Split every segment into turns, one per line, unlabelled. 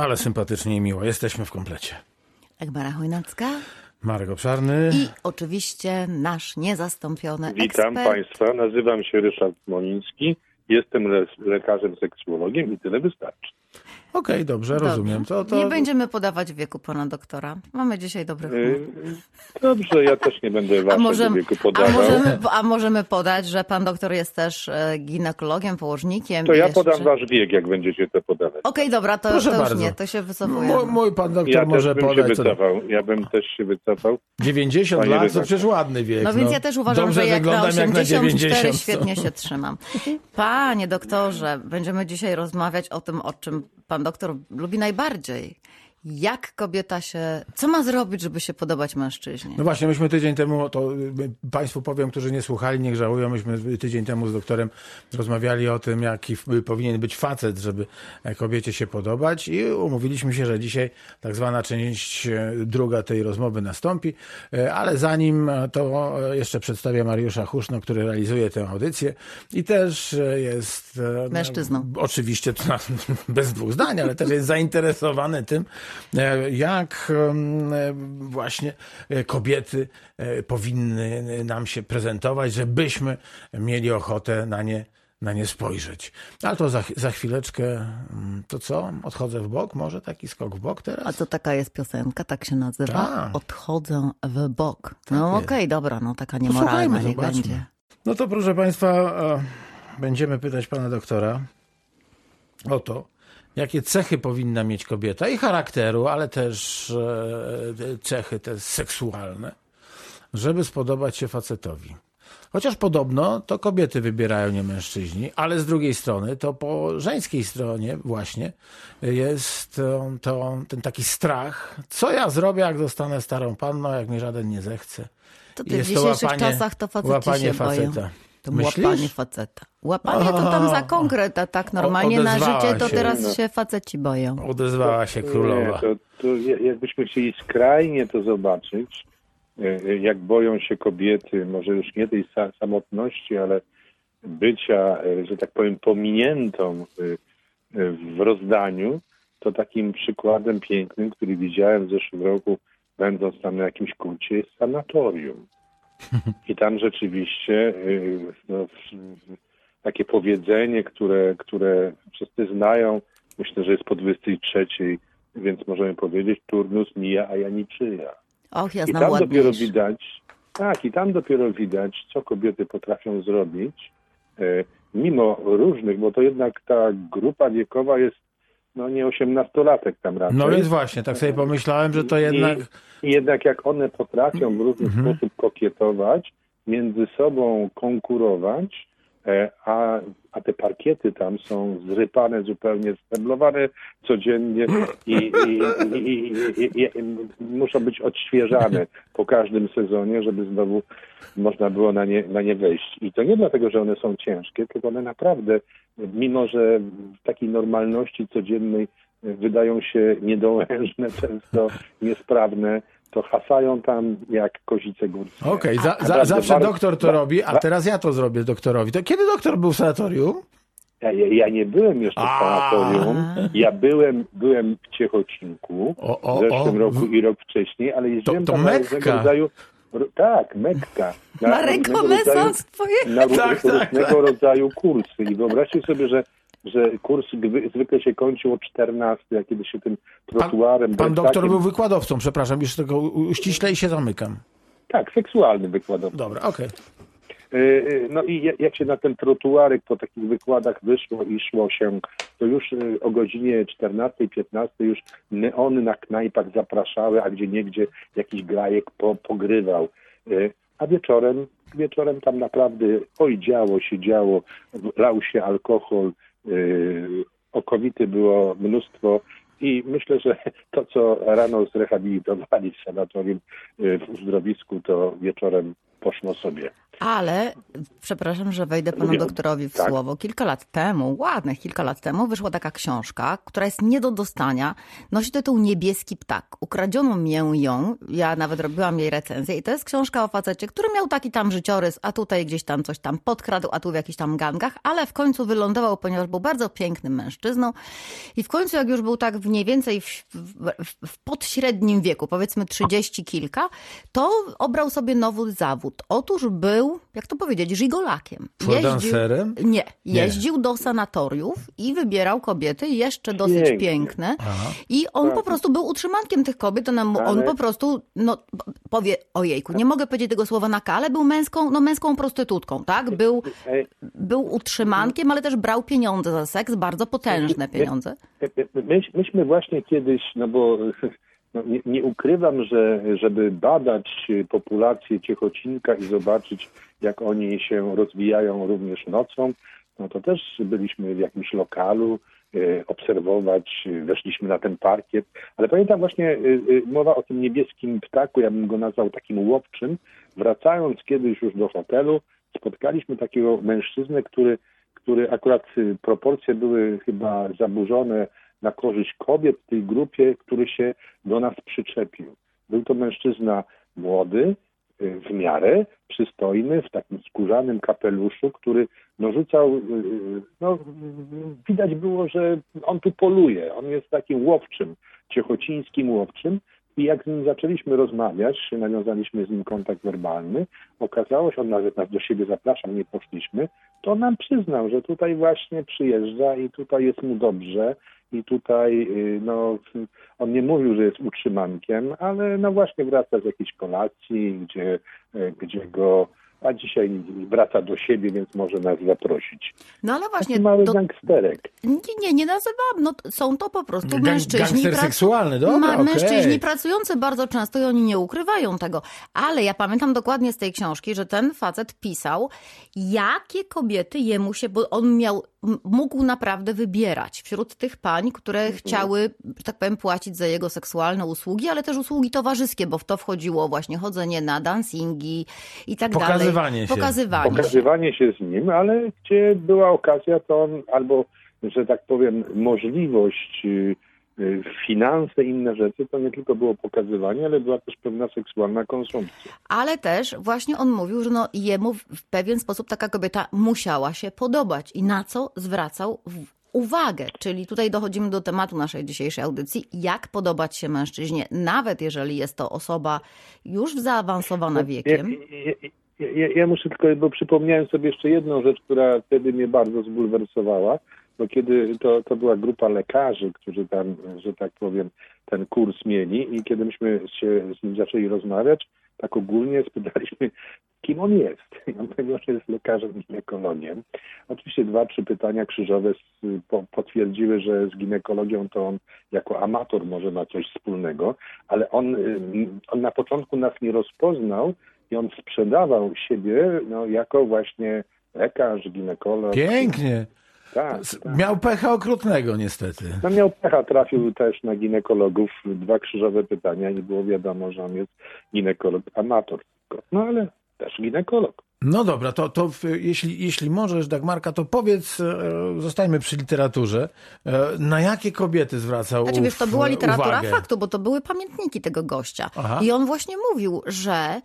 Ale sympatycznie i miło. Jesteśmy w komplecie.
Egbara Chojnacka
Marek Obszarny.
i oczywiście nasz niezastąpiony
Witam
ekspert.
Państwa, nazywam się Ryszard Moliński, jestem le- lekarzem seksuologiem i tyle wystarczy.
Okej, dobrze,
Dobrze.
rozumiem. To, to...
Nie będziemy podawać wieku pana doktora. Mamy dzisiaj dobry humor.
Yy, Dobrze, ja też nie będę
A
waszego
możemy,
wieku
a,
podawał.
możemy, a możemy podać, że pan doktor jest też e, ginekologiem, położnikiem.
To ja
jeszcze-
podam wasz wiek, jak będziecie to podawać.
Okej, dobra, to,
Proszę
to już
bardzo.
nie, to się wycofuje.
Mój, mój pan doktor
Ja
może
się
podać. Co...
wycofał. Ja bym też się wycofał.
90
Panie
lat to przecież ładny wiek.
No więc ja też uważam,
Dobrze
że jak na
wyglądam jak na
84
90.
świetnie się trzymam. Panie doktorze, będziemy dzisiaj rozmawiać o tym, o czym pan doktor lubi najbardziej. Jak kobieta się, co ma zrobić, żeby się podobać mężczyźnie?
No właśnie, myśmy tydzień temu, to y, Państwu powiem, którzy nie słuchali, niech żałują, myśmy tydzień temu z doktorem rozmawiali o tym, jaki powinien być facet, żeby kobiecie się podobać i umówiliśmy się, że dzisiaj tak zwana część e, druga tej rozmowy nastąpi, E, ale zanim e, to e, jeszcze przedstawię Mariusza Huszno, który realizuje tę audycję i też e, jest... e,
Mężczyzną.
Oczywiście, to bez dwóch zdań, ale też jest zainteresowany tym, e, jak em, e, właśnie e, kobiety e, powinny nam się prezentować, żebyśmy mieli ochotę na nie, na nie spojrzeć. Ale to za, za chwileczkę, mm, to co? Odchodzę w bok? Może taki skok w bok teraz?
A to taka jest piosenka, tak się nazywa.
Tak.
Odchodzę w bok. No
jest.
okej, dobra, no taka niemoralna niech
zobaczmy.
będzie.
No to proszę Państwa, e, będziemy pytać Pana doktora o to, jakie cechy powinna mieć kobieta i charakteru, ale też e, cechy te seksualne, żeby spodobać się facetowi. Chociaż podobno to kobiety wybierają, nie mężczyźni, ale z drugiej strony to po żeńskiej stronie właśnie jest e, to, ten taki strach, co ja zrobię, jak dostanę starą panną, jak mnie żaden nie zechce.
To ty w
jest
dzisiejszych
łapanie-
czasach to faceci
łapanie
się boją. To
Myślisz?
łapanie faceta. Łapanie to tam za konkret, a tak normalnie na życie to
się.
teraz się faceci boją.
Odezwała się królowa.
Nie, to, to ja- jakbyśmy chcieli skrajnie to zobaczyć, e, e, jak boją się kobiety, może już nie tej sa- samotności, ale bycia, e, że tak powiem, pominiętą w rozdaniu, to takim przykładem pięknym, który widziałem w zeszłym roku, będąc tam na jakimś kurcie, jest sanatorium. I tam rzeczywiście y, no, takie powiedzenie, które, które wszyscy znają, myślę, że jest po 23, więc możemy powiedzieć turnus mija, a ja niczyja.
Och, ja
I
znam
tam dopiero widać, tak, i tam dopiero widać, co kobiety potrafią zrobić, e, mimo różnych, bo to jednak ta grupa wiekowa jest no nie 18-latek tam raczej.
No więc właśnie, tak sobie pomyślałem, że to jednak...
I, I jednak jak one potrafią w różny
Mhm.
sposób kokietować, między sobą konkurować, e, a, te parkiety tam są zrypane zupełnie, steblowane codziennie i, i, i, i muszą być odświeżane po każdym sezonie, żeby znowu można było na nie, na nie wejść. I to nie dlatego, że one są ciężkie, tylko one naprawdę, mimo że w takiej normalności codziennej wydają się niedołężne, często niesprawne, to hasają tam jak kozice górskie.
Okej, za, za,
Naprawdę
zawsze
bardzo-
doktor to robi, a teraz ja to zrobię doktorowi. To kiedy doktor był w sanatorium?
Ja, ja, ja nie byłem jeszcze w sanatorium. Ja byłem, byłem w Ciechocinku
O, o,
w zeszłym
o.
roku i rok wcześniej, ale jeździłem
to
tam na
Mekka.
różnego rodzaju... ro- Tak, Mekka. Na różnego rodzaju-
rekonesans twoje.
na
Tak, tak,
różnego rodzaju kursy. I wyobraźcie sobie, że, że kurs zwykle się kończył o 14, jak kiedy się tym trotuarem...
Pan doktor
takim-
był wykładowcą, przepraszam, już tego u- uściśle i się zamykam.
Tak, seksualny wykładowca.
Dobra, okej.
Y, y, No i ja- jak się na ten trotuarek po takich wykładach wyszło i szło się, to już y, o godzinie 14-15 już neony na knajpach zapraszały, a gdzie niegdzie jakiś grajek po, pogrywał. Y, A wieczorem, wieczorem tam naprawdę oj działo się działo, lał się alkohol, okowity było mnóstwo i myślę, że to, co rano zrehabilitowali w sanatorium y, w uzdrowisku, to wieczorem poszło sobie.
Ale, przepraszam, że wejdę panu doktorowi w
tak.
słowo. Kilka lat temu, ładnych kilka lat temu, wyszła taka książka, która jest nie do dostania. Nosi tytuł Niebieski ptak. Ukradziono mię ją, ja nawet robiłam jej recenzję i to jest książka o facecie, który miał taki tam życiorys, a tutaj gdzieś tam coś tam podkradł, a tu w jakichś tam gangach, ale w końcu wylądował, ponieważ był bardzo pięknym mężczyzną i w końcu jak już był tak w mniej więcej w, w, w podśrednim wieku, powiedzmy trzydzieści kilka, to obrał sobie nowy zawód. Otóż był, jak to powiedzieć, żigolakiem.
Dancerem?
Nie, jeździł do sanatoriów i wybierał kobiety jeszcze dosyć
Pięknie.
piękne. I on po prostu był utrzymankiem tych kobiet. On, on po prostu, no powie, ojejku, nie mogę powiedzieć tego słowa na K, ale był męską, no męską prostytutką, tak? Był, był utrzymankiem, ale też brał pieniądze za seks, bardzo potężne pieniądze.
My, myśmy właśnie kiedyś, no bo no nie, nie ukrywam, że żeby badać populację ciechocinka i zobaczyć, jak oni się rozwijają również nocą, no to też byliśmy w jakimś lokalu, e, obserwować, weszliśmy na ten parkiet, ale pamiętam właśnie e, e, mowa o tym niebieskim ptaku, ja bym go nazwał takim łowczym. Wracając kiedyś już do hotelu, spotkaliśmy takiego mężczyznę, który, który akurat proporcje były chyba zaburzone na korzyść kobiet w tej grupie, który się do nas przyczepił. Był to mężczyzna młody, y, w miarę przystojny, w takim skórzanym kapeluszu, który no, rzucał, y, y, no, widać było, że on tu poluje. On jest takim łowczym, ciechocińskim łowczym. I jak z nim zaczęliśmy rozmawiać, nawiązaliśmy z nim kontakt werbalny, okazało się, on nawet nas do siebie zapraszał, nie poszliśmy, to on nam przyznał, że tutaj właśnie przyjeżdża i tutaj jest mu dobrze i tutaj, y, no, on nie mówił, że jest utrzymankiem, ale no właśnie wraca z jakiejś kolacji, gdzie, y, gdzie go, a dzisiaj wraca do siebie, więc może nas zaprosić.
No ale właśnie,
Taki mały
do,
gangsterek.
nie, nie, nie nazywam, no są to po prostu
Gang-
mężczyźni.
gangster
prac-
seksualny, dobra,
Ma,
okej.
Mężczyźni pracujący bardzo często i oni nie ukrywają tego. Ale ja pamiętam dokładnie z tej książki, że ten facet pisał, jakie kobiety jemu się, bo on miał, mógł naprawdę wybierać wśród tych pań, które chciały, że tak powiem, płacić za jego seksualne usługi, ale też usługi towarzyskie, bo w to wchodziło właśnie chodzenie na dancingi i tak
Pokazywanie
dalej.
Się.
Pokazywanie się.
pokazywanie się z nim, ale gdzie była okazja, to on albo, że tak powiem, możliwość, y, y, finanse, inne rzeczy, to nie tylko było pokazywanie, ale była też pewna seksualna konsumpcja.
Ale też właśnie on mówił, że no jemu w- w pewien sposób taka kobieta musiała się podobać i na co zwracał w- uwagę. Czyli tutaj dochodzimy do tematu naszej dzisiejszej audycji, jak podobać się mężczyźnie, nawet jeżeli jest to osoba już zaawansowana wiekiem.
Ja, ja, muszę tylko, bo przypomniałem sobie jeszcze jedną rzecz, która wtedy mnie bardzo zbulwersowała, bo kiedy to, to była grupa lekarzy, którzy tam, że tak powiem, ten kurs mieli i kiedy myśmy się z nim zaczęli rozmawiać, tak ogólnie spytaliśmy, kim on jest. I on powiedział, że jest lekarzem ginekologiem. Oczywiście dwa, trzy pytania krzyżowe potwierdziły, że z ginekologią to on jako amator może ma coś wspólnego, ale on, y, on na początku nas nie rozpoznał i on sprzedawał siebie no, jako właśnie lekarz, ginekolog.
Pięknie.
Tak, tak.
Miał pecha okrutnego niestety.
No miał pecha, trafił też na ginekologów, dwa krzyżowe pytania i było wiadomo, że on jest ginekolog amator. No ale też ginekolog.
No dobra, to, to jeśli, jeśli możesz, Dagmarka, to powiedz, e, zostańmy przy literaturze, e, na jakie kobiety zwracał
Znaczy wiesz, to była literatura
uwagę?
faktu, bo to były pamiętniki tego gościa.
Aha.
I on właśnie mówił, że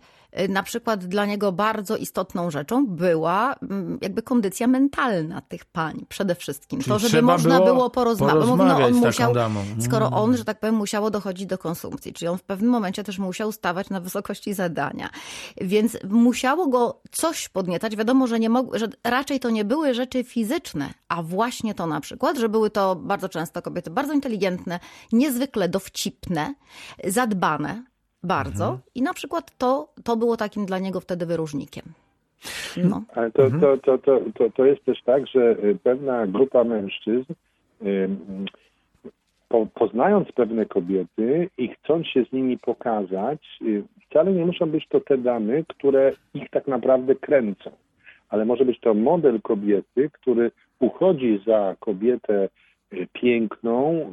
na przykład dla niego bardzo istotną rzeczą była mm, jakby kondycja mentalna tych pań przede wszystkim.
Czyli
to, żeby można
było
było, porozmawiać. Mówi, no, on musiał, skoro
Mm.
on, że tak powiem, musiało dochodzić do konsumpcji, czyli on w pewnym momencie też musiał stawać na wysokości zadania. Więc musiało go coś podniecać. Wiadomo, że, nie mog- że raczej to nie były rzeczy fizyczne, a właśnie to na przykład, że były to bardzo często kobiety bardzo inteligentne, niezwykle dowcipne, zadbane bardzo
Mhm.
i na przykład to, to było takim dla niego wtedy wyróżnikiem. No.
Ale to, to, to, to, to, to jest też tak, że y, pewna grupa mężczyzn, y, po, poznając pewne kobiety i chcąc się z nimi pokazać, y, wcale nie muszą być to te damy, które ich tak naprawdę kręcą. Ale może być to model kobiety, który uchodzi za kobietę piękną,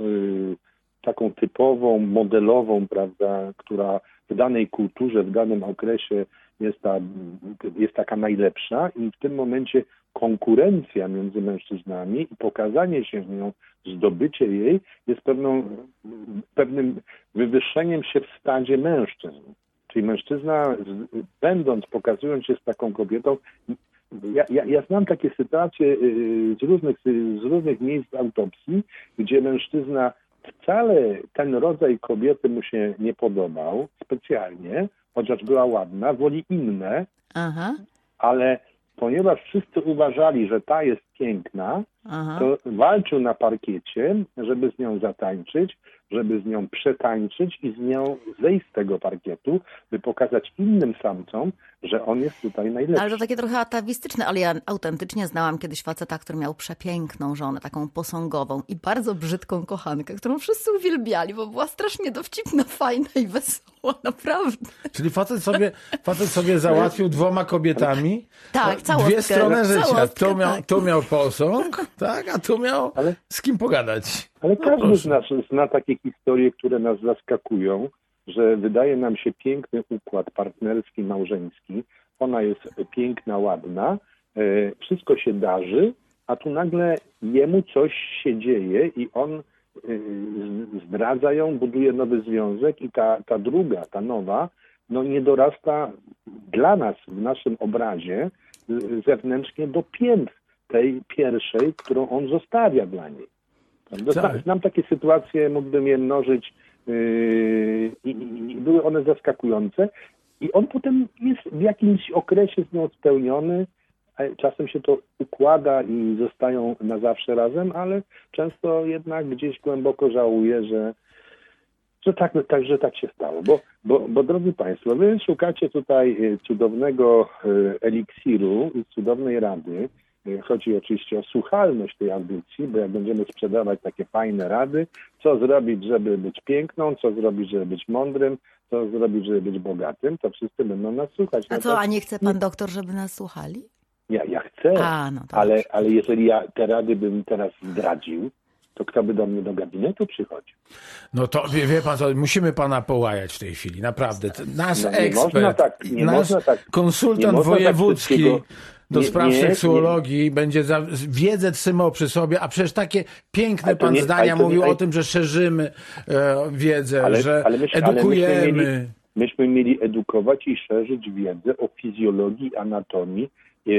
taką typową, modelową, prawda, która w danej kulturze, w danym okresie jest, ta, jest taka najlepsza i w tym momencie konkurencja między mężczyznami i pokazanie się z nią, zdobycie jej jest pewną, pewnym wywyższeniem się w stadzie mężczyzn. Czyli mężczyzna, będąc, pokazując się z taką kobietą, ja, ja, ja znam takie sytuacje y, z różnych, z różnych miejsc autopsji, gdzie mężczyzna wcale ten rodzaj kobiety mu się nie podobał specjalnie, chociaż była ładna, woli inne,
Aha,
ale ponieważ wszyscy uważali, że ta jest piękna,
aha.
to walczył na parkiecie, żeby z nią zatańczyć, żeby z nią przetańczyć i z nią zejść z tego parkietu, by pokazać innym samcom, że on jest tutaj najlepszy.
Ale to takie trochę atawistyczne, ale ja autentycznie znałam kiedyś faceta, który miał przepiękną żonę, taką posągową i bardzo brzydką kochankę, którą wszyscy uwielbiali, bo była strasznie dowcipna, fajna i wesoła, naprawdę.
Czyli facet sobie, facet sobie załatwił dwoma kobietami
Tak,
dwie strony życia. Tu miał,
tak.
tu miał posąg, tak, a tu miał
Ale-
z kim pogadać.
Ale
No
każdy
proszę.
z nas zna takie historie, które nas zaskakują, że wydaje nam się piękny układ partnerski, małżeński. Ona jest piękna, ładna, e, wszystko się darzy, a tu nagle jemu coś się dzieje i on e, zdradza ją, buduje nowy związek i ta, ta druga, ta nowa, no nie dorasta dla nas w naszym obrazie e, zewnętrznie do pięt tej pierwszej, którą on zostawia dla niej. Prawda?
Tak.
Znam takie sytuacje, mógłbym je mnożyć yy, i, były one zaskakujące. I on potem jest w jakimś okresie z nią spełniony. Czasem się to układa i zostają na zawsze razem, ale często jednak gdzieś głęboko żałuje, że, że, tak, tak, że tak się stało. Bo, bo, bo drodzy Państwo, Wy szukacie tutaj y, cudownego y, eliksiru i cudownej rady. Y, Chodzi oczywiście o słuchalność tej audycji, bo jak będziemy sprzedawać takie fajne rady, co zrobić, żeby być piękną, co zrobić, żeby być mądrym, co zrobić, żeby być bogatym, to wszyscy będą nas słuchać.
A
No
co,
to
a nie chce pan doktor, żeby nas słuchali?
ja, ja chcę,
A, no to
ale, ale jeżeli ja te rady bym teraz zdradził, to kto by do mnie do gabinetu przychodził?
No to wie, wie pan co, musimy pana połajać w tej chwili, naprawdę. Nasz
No nie
ekspert,
można tak- nie
nasz
można tak- nie
konsultant
można tak
wojewódzki
wszystkiego-
do
nie-
spraw
nie,
seksuologii będzie za, wiedzę trzymał przy sobie, a przecież takie piękne
Ale
pan
nie-
zdania
ale nie-
mówił o
ale-
tym, że szerzymy e, wiedzę,
Ale,
że
ale, myśmy, ale
edukujemy.
myśmy, mieli, myśmy mieli edukować i szerzyć wiedzę o fizjologii, anatomii, e,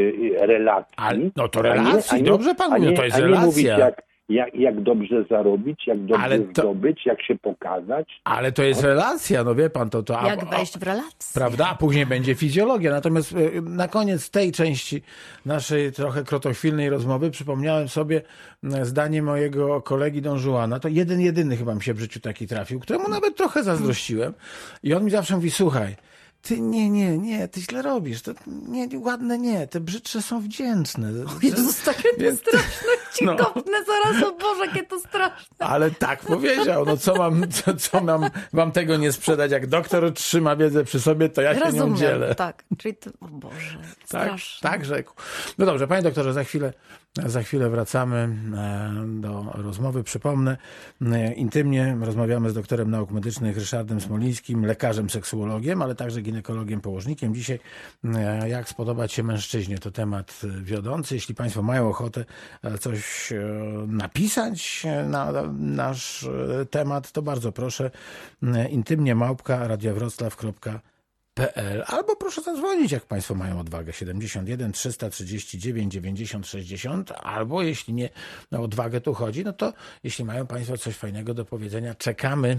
e, relacji.
Ale- no to
nie-
relacji,
a nie-
dobrze pan mówi,
nie-
to jest
a nie
relacja.
mówić jak, jak, jak dobrze zarobić, jak dobrze
to-
zdobyć, jak się pokazać.
Ale to jest relacja, no wie pan, to... to a-
Jak wejść w relację?
Prawda? A później będzie fizjologia. Natomiast e, na koniec tej części naszej trochę krotochwilnej rozmowy przypomniałem sobie zdanie mojego kolegi Don Juana. To jeden, jedyny chyba mi się w życiu taki trafił, któremu nawet trochę zazdrościłem. I on mi zawsze mówi, słuchaj, ty nie, nie, nie, ty źle robisz. To nie, ładne nie, te brzydsze są wdzięczne.
Jezus, takie to
Więc-
straszne, ci
No.
zaraz, o Boże, jakie to straszne.
Ale tak powiedział. No co mam, co, co mam wam tego nie sprzedać? Jak doktor trzyma wiedzę przy sobie, to ja się nią
Rozumiem,
dzielę.
tak. Czyli to, o Boże,
Tak,
straszne.
tak rzekł. No dobrze, panie doktorze, za chwilę, za chwilę wracamy e, do rozmowy. Przypomnę, e, intymnie rozmawiamy z doktorem nauk medycznych Ryszardem Smolińskim, lekarzem seksuologiem, ale także ginekologiem położnikiem. Dzisiaj e, jak spodobać się mężczyźnie, to temat wiodący. Jeśli państwo mają ochotę coś napisać na nasz temat, to bardzo proszę intymnie małpka radiowroclaw.pl PL. Albo proszę zadzwonić, jak Państwo mają odwagę. 71 339 90 60. Albo jeśli nie na odwagę tu chodzi, no to jeśli mają Państwo coś fajnego do powiedzenia, czekamy.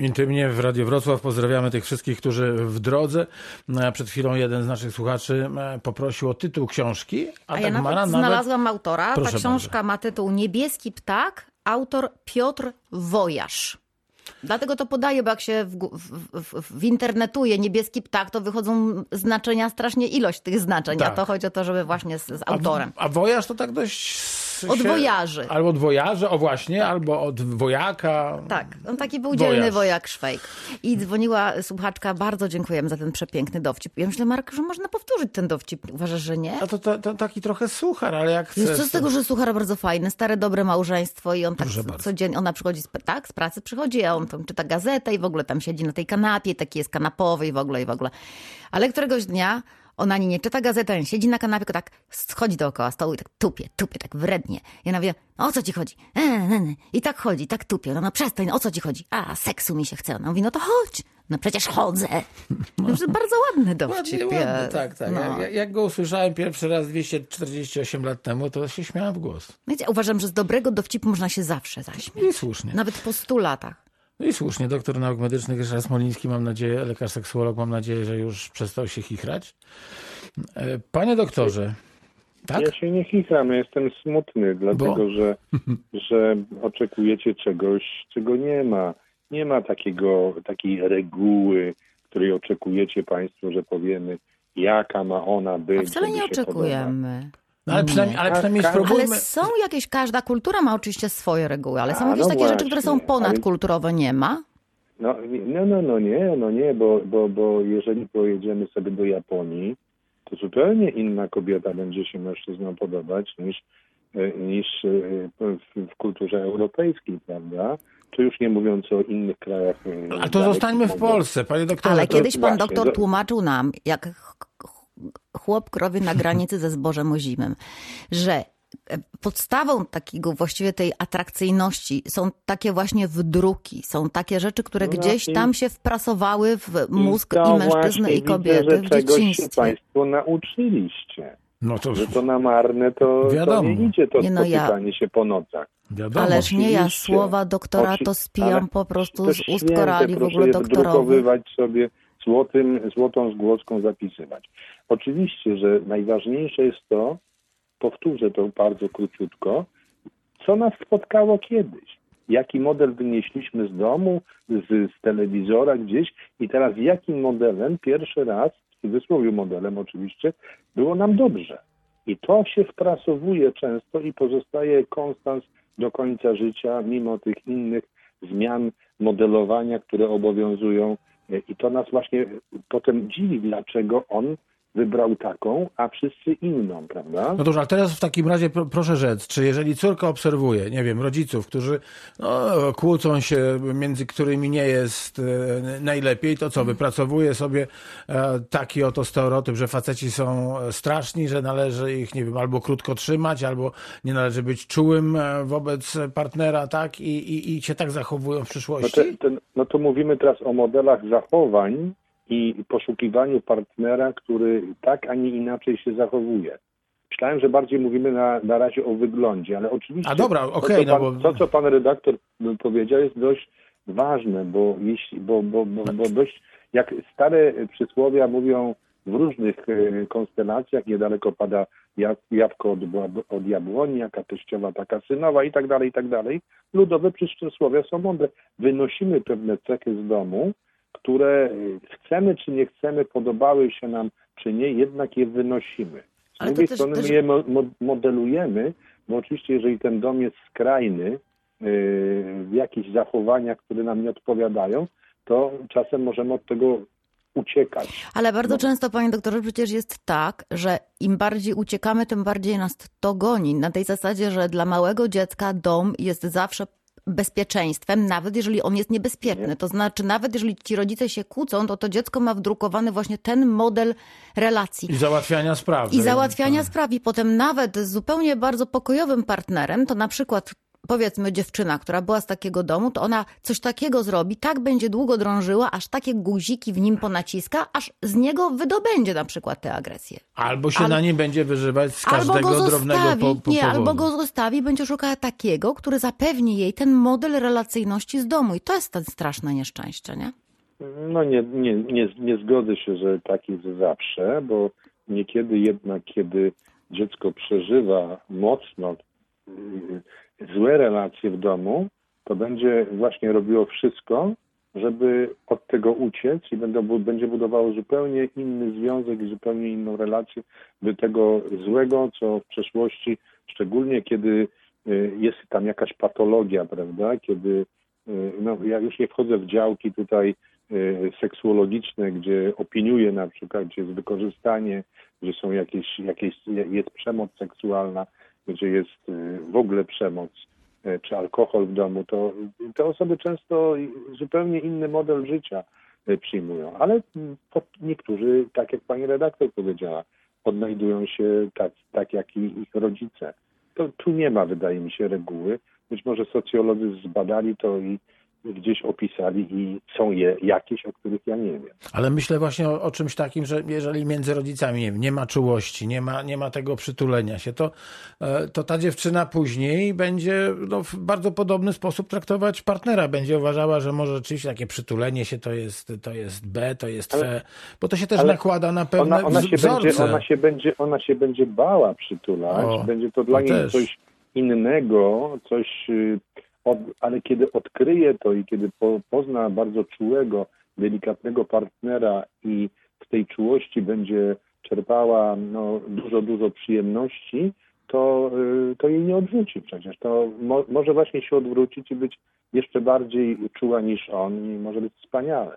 Intymnie w Radio Wrocław pozdrawiamy tych wszystkich, którzy w drodze. E, Przed chwilą jeden z naszych słuchaczy e, poprosił o tytuł książki, a,
A
tak
ja nawet
Mara
znalazłam autora.
Proszę
Ta książka ma tytuł Niebieski ptak, autor Piotr Wojasz. Dlatego to podaję, bo jak się w, w, w, w internetuje niebieski ptak, to wychodzą znaczenia, strasznie ilość tych znaczeń. A
Tak.
to chodzi o to, żeby właśnie z, z
A,
autorem.
a wojaż to tak dość
Od
się-
wojarzy.
Albo od wojarzy, o właśnie, albo od wojaka.
Tak, on taki był dzielny
Wojarz.
wojak Szwejk. I dzwoniła słuchaczka, bardzo dziękujemy za ten przepiękny dowcip. Ja myślę, Marek, że można powtórzyć ten dowcip. Uważasz, że nie?
A to, to, to taki trochę suchar, ale jak chcesz...
Wiesz, co z tego, że Suchar bardzo fajne, stare, dobre małżeństwo i on tak
Proszę
codziennie, ona przychodzi, z, tak, z pracy przychodzi, a on tam czyta gazetę i w ogóle tam siedzi na tej kanapie, taki jest kanapowy i w ogóle, i w ogóle. Ale któregoś dnia ona ani nie czyta gazety, siedzi na kanapie, tylko tak schodzi dookoła stołu i tak tupie, tupie, tak wrednie. I ona wie, o co ci chodzi? E, e, e. I tak chodzi, tak tupie. No, no przestań, o co ci chodzi? A, seksu mi się chce. Ona mówi, no to chodź. No przecież chodzę. No, bardzo ładny dowcip
Ładnie,
jest.
tak, tak.
No.
Jak, jak go usłyszałem pierwszy raz 248 lat temu, to się śmiałem w głos.
Wiecie, uważam, że z dobrego dowcipu można się zawsze zaśmiać.
I słusznie.
Nawet po stu latach.
No i słusznie. Doktor nauk medycznych Ryszard Smoliński, mam nadzieję, lekarz seksuolog, mam nadzieję, że już przestał się chichrać. E, Panie doktorze, tak?
Ja się nie chichram, ja jestem smutny, dlatego
Bo?
że, że oczekujecie czegoś, czego nie ma. Nie ma takiego, takiej reguły, której oczekujecie Państwo, że powiemy, jaka ma ona być.
A wcale nie
się podobać.
No, ale przynajmniej, ale przynajmniej
tak.
Ale
spróbujmy...
są jakieś, każda kultura ma oczywiście swoje reguły, ale są
A,
jakieś
no
takie rzeczy, które są
właśnie,
ponadkulturowe, nie ma?
No, no, no, no nie, no nie, bo, bo, bo jeżeli pojedziemy sobie do Japonii, to zupełnie inna kobieta będzie się mężczyznom podobać niż, e, niż e, w, w kulturze europejskiej, prawda? Czy już nie mówiąc o innych krajach.
A to zostańmy w Polsce, panie doktorze.
Ale kiedyś pan
właśnie,
doktor
do-
tłumaczył nam, jak chłop krowy na granicy ze zbożem ozimym, że e, podstawą takiego właściwie tej atrakcyjności są takie właśnie wdruki, są takie rzeczy, które
No
gdzieś
i-
tam się wprasowały w mózg
to
i mężczyzny i kobiety
widzę, że
w
czegoś się
dzieciństwie.
Państwo nauczyliście.
No to
Że to na marne to, to
Wiadomo.
nie idzie to
Nie, no ja-
spotykanie się po nocach.
wiadomo.
Ależ nie, ja słowa doktora
Oczy-
to spijam po prostu
To
z ust korali w ogóle doktorowych.
sobie złotym, złotą zgłoską zapisywać. Oczywiście, że najważniejsze jest to, powtórzę to bardzo króciutko, co nas spotkało kiedyś. Jaki model wynieśliśmy z domu, z, z telewizora gdzieś i teraz jakim modelem pierwszy raz, w cudzysłowie modelem oczywiście, było nam dobrze. I to się wprasowuje często i pozostaje konstans do końca życia, mimo tych innych zmian modelowania, które obowiązują. I to nas właśnie potem dziwi, dlaczego on wybrał taką, a wszyscy inną, prawda?
No dobrze, ale teraz w takim razie pro, proszę rzec, czy jeżeli córka obserwuje, nie wiem, rodziców, którzy no, kłócą się, między którymi nie jest e, najlepiej, to co, wypracowuje sobie e, taki oto stereotyp, że faceci są straszni, że należy ich, nie wiem, albo krótko trzymać, albo nie należy być czułym e, wobec partnera, tak? I, i, i się tak zachowują w
No,
przyszłości?
te, te, no to mówimy teraz o modelach zachowań i poszukiwaniu partnera, który tak, a nie inaczej się zachowuje. Myślałem, że bardziej mówimy na, na razie o wyglądzie, ale oczywiście
A dobra,
to,
okej,
co
no
pan,
bo-
to, co pan redaktor powiedział, jest dość ważne, bo, jeśli, bo, bo, bo, bo dość, jak stare przysłowia mówią w różnych e, konstelacjach, niedaleko pada ja- jabłko od, od jabłoni, jaka teściowa, taka synowa i tak dalej, i tak dalej. Ludowe przysłowia są mądre. Wynosimy pewne cechy z domu, które y, chcemy czy nie chcemy, podobały się nam czy nie, jednak je wynosimy. Z
Ale
drugiej
też-
strony
też-
my je mo- mo- modelujemy, bo oczywiście jeżeli ten dom jest skrajny yy, w jakichś zachowaniach, które nam nie odpowiadają, to czasem możemy od tego uciekać.
Ale bardzo
No.
często, panie doktorze, przecież jest tak, że im bardziej uciekamy, tym bardziej nas to goni. Na tej zasadzie, że dla małego dziecka dom jest zawsze bezpieczeństwem, nawet jeżeli on jest niebezpieczny.
Nie.
To znaczy, nawet jeżeli ci rodzice się kłócą, to to dziecko ma wdrukowany właśnie ten model relacji.
I załatwiania spraw.
I załatwiania spraw. I potem nawet z zupełnie bardzo pokojowym partnerem, to na przykład powiedzmy dziewczyna, która była z takiego domu, to ona coś takiego zrobi, tak będzie długo drążyła, aż takie guziki w nim ponaciska, aż z niego wydobędzie na przykład tę agresję.
Albo się
Al-
na nim będzie wyżywać z
Albo
każdego
go
drobnego
zostawi,
po, po
nie,
powodu.
albo go zostawi, będzie szukała takiego, który zapewni jej ten model relacyjności z domu. I to jest ten straszne nieszczęście, nie?
No nie, nie, nie, nie zgodzę się, że tak jest zawsze, bo niekiedy jednak, kiedy dziecko przeżywa mocno y, złe relacje w domu, to będzie właśnie robiło wszystko, żeby od tego uciec i będą, będzie budowało zupełnie inny związek i zupełnie inną relację, by tego złego, co w przeszłości, szczególnie kiedy y, jest tam jakaś patologia, prawda, kiedy y, no, ja już nie wchodzę w działki tutaj y, seksuologiczne, gdzie opiniuję na przykład, gdzie jest wykorzystanie, gdzie są jakieś, jakieś jest przemoc seksualna, gdzie jest y, w ogóle przemoc, y, czy alkohol w domu, to te osoby często zupełnie inny model życia y, przyjmują. Ale mm, niektórzy, tak jak pani redaktor powiedziała, odnajdują się tak, tak jak i ich rodzice. To tu nie ma, wydaje mi się, reguły. Być może socjolodzy zbadali to i gdzieś opisali i są je jakieś, o których ja nie wiem.
Ale myślę właśnie o, o czymś takim, że jeżeli między rodzicami nie, wiem, nie ma czułości, nie ma, nie ma tego przytulenia się, to, e, to ta dziewczyna później będzie no, w bardzo podobny sposób traktować partnera. Będzie uważała, że może rzeczywiście takie przytulenie się to jest, to jest B, to jest
Ale-
C, bo to się też nakłada na pewne
Ona, ona, się
wzorce.
będzie, ona, się będzie, ona się będzie bała przytulać,
O,
będzie to dla niej
też.
coś innego, coś, y, ale kiedy odkryje to i kiedy po, pozna bardzo czułego, delikatnego partnera i z tej czułości będzie czerpała no, dużo, dużo przyjemności, to, y, to jej nie odrzuci przecież. To mo, może właśnie się odwrócić i być jeszcze bardziej czuła niż on i może być wspaniale.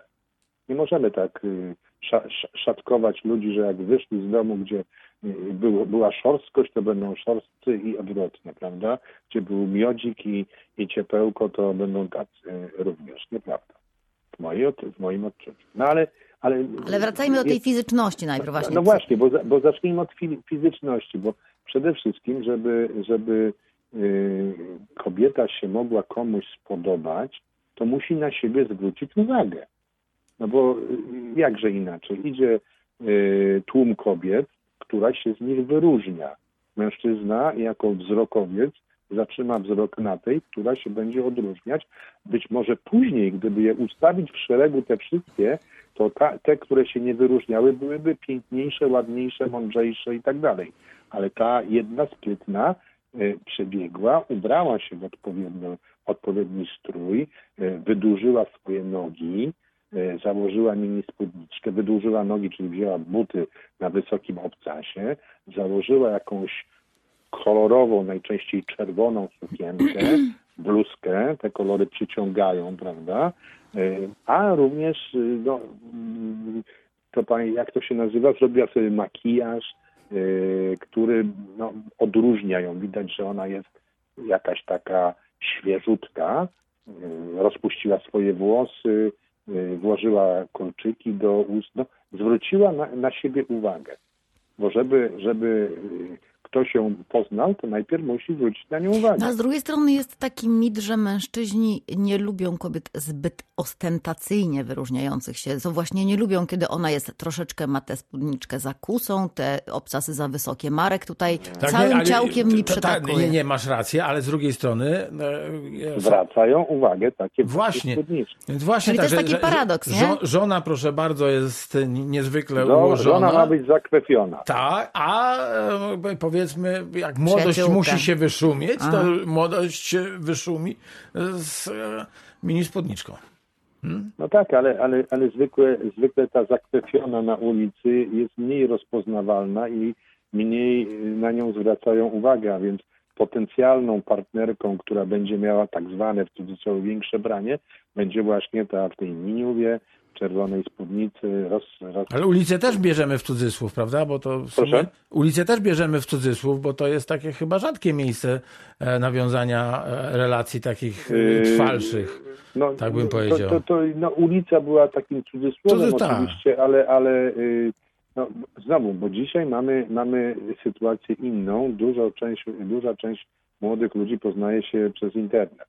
Nie możemy tak y, sza, sz- szatkować ludzi, że jak wyszli z domu, gdzie y, było, była szorstkość, to będą szorstcy i odwrotnie, prawda? Gdzie był miodzik i, i ciepełko, to będą tacy również. Nieprawda. W, mojej, w moim odczuciu. No ale... Ale,
Ale wracajmy do tej
jest-
fizyczności najpierw właśnie.
no właśnie, bo, bo zacznijmy od fi- fizyczności, bo przede wszystkim, żeby, żeby y, kobieta się mogła komuś spodobać, to musi na siebie zwrócić uwagę. No bo y, jakże inaczej? Idzie y, tłum kobiet, która się z nich wyróżnia. Mężczyzna jako wzrokowiec zatrzyma wzrok na tej, która się będzie odróżniać. Być może później, gdyby je ustawić w szeregu te wszystkie, to ta, te, które się nie wyróżniały, byłyby piękniejsze, ładniejsze, mądrzejsze i tak dalej. Ale ta jedna sprytna y, przebiegła, ubrała się w odpowiednio, odpowiedni strój, wydłużyła swoje nogi, założyła mini spódniczkę, wydłużyła nogi, czyli wzięła buty na wysokim obcasie, założyła jakąś kolorową, najczęściej czerwoną sukienkę, bluzkę, te kolory przyciągają, prawda? Y, A również, y, no, mm, to pani, jak to się nazywa, zrobiła sobie makijaż, który no, odróżnia ją. Widać, że ona jest jakaś taka świeżutka, rozpuściła swoje włosy, włożyła kolczyki do ust, no, zwróciła na, na siebie uwagę. Bo żeby, żeby ktoś ją poznał, to najpierw musi zwrócić na nią uwagę.
No, a z drugiej strony jest taki mit, że mężczyźni nie lubią kobiet zbyt ostentacyjnie wyróżniających się. To właśnie nie lubią, kiedy ona jest troszeczkę, ma tę spódniczkę za kusą, te obcasy za wysokie. Marek tutaj
Tak,
całym
ale-
ciałkiem mi
ta- ta-
przytakuje.
Nie, nie, masz rację, ale z drugiej strony... e,
Zwracają uwagę takie
Właśnie.
spódniczki.
Więc właśnie
Czyli
tak,
to jest taki
że-
paradoks, nie?
żo- Żona, proszę bardzo, jest niezwykle
No,
ułożona.
żona ma być zakwepiona.
Tak, a e, powiedzmy, jak młodość musi się wyszumieć,
Aha.
to młodość się wyszumi z e, mini spódniczką.
No tak, ale, ale, ale zwykle, zwykle ta zakwepiona na ulicy jest mniej rozpoznawalna i mniej y, na nią zwracają uwagę, a więc potencjalną partnerką, która będzie miała tak zwane w cudzysłowie większe branie, będzie właśnie ta w tej miniuwie, czerwonej spódnicy, roz, roz,
Ale ulicę też bierzemy w cudzysłów, prawda? Bo to w sumie,
Proszę?
ulicę też bierzemy w cudzysłów, bo to jest takie chyba rzadkie miejsce e, nawiązania e, relacji takich e,
Yy,
trwalszych.
No,
Tak bym
to-
powiedział.
To, to, no, ulica była takim cudzysłowem
Cudzys- tak.
oczywiście, ale, ale y, no, znowu, bo dzisiaj mamy, mamy sytuację inną. Dużo część, duża część młodych ludzi poznaje się przez internet.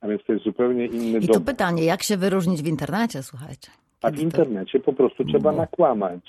A więc to jest zupełnie inny
I tu
dom.
pytanie, jak się wyróżnić w internecie, słuchajcie?
A w internecie po prostu trzeba
No.
nakłamać.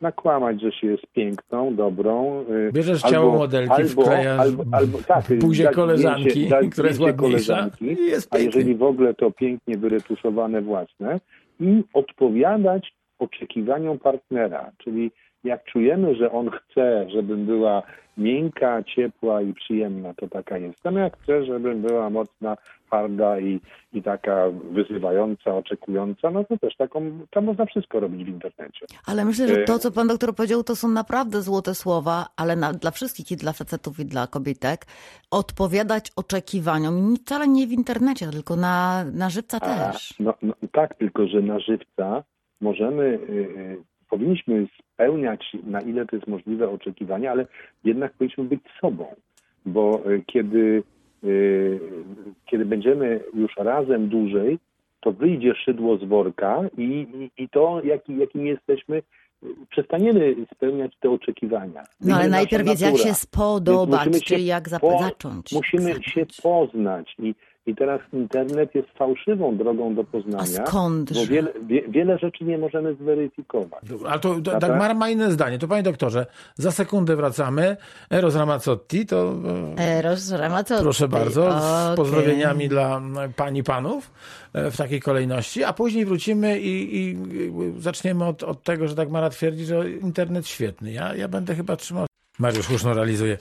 Nakłamać, że się jest piękną, dobrą. y,
Bierzesz ciało modelki, wklejasz
albo, albo, tak,
buzię koleżanki,
zdjęcie-
która jest ładniejsza
koleżanki,
i jest
a jeżeli w ogóle to pięknie wyretuszowane własne i odpowiadać oczekiwaniom partnera, czyli jak czujemy, że on chce, żebym była miękka, ciepła i przyjemna, to taka jestem. Jak chcę, żebym była mocna, twarda i, i taka wyzywająca, oczekująca, no to też taką, tam można wszystko robić w internecie.
Ale myślę, że to, co pan doktor powiedział, to są naprawdę złote słowa, ale na, dla wszystkich i dla facetów i dla kobietek odpowiadać oczekiwaniom. Wcale nie w internecie, tylko na, na żywca
A,
też.
no, no, tak, tylko że na żywca możemy, y, y, powinniśmy spełniać na ile to jest możliwe oczekiwania, ale jednak powinniśmy być sobą, bo y, kiedy, y, kiedy będziemy już razem dłużej, to wyjdzie szydło z worka i, i, i to, jaki, jakim jesteśmy, przestaniemy spełniać te oczekiwania.
No ale najpierw jest jak się spodobać, czyli jak zap-
po-
zacząć.
Musimy
zacząć.
się poznać i, i teraz internet jest fałszywą drogą do
A
poznania,
skądże?
bo wiele, wie, wiele rzeczy nie możemy zweryfikować.
Ale to. Dagmar ma inne zdanie. To panie doktorze, za sekundę wracamy. Eros Ramazzotti, to e,
Eros Ramazzotti.
proszę bardzo, z
Okej.
pozdrowieniami dla pani panów e, w takiej kolejności, a później wrócimy i, i zaczniemy od, od tego, że Dagmara twierdzi, że internet świetny. Ja, ja będę chyba trzymał Mariusz Huszno realizuje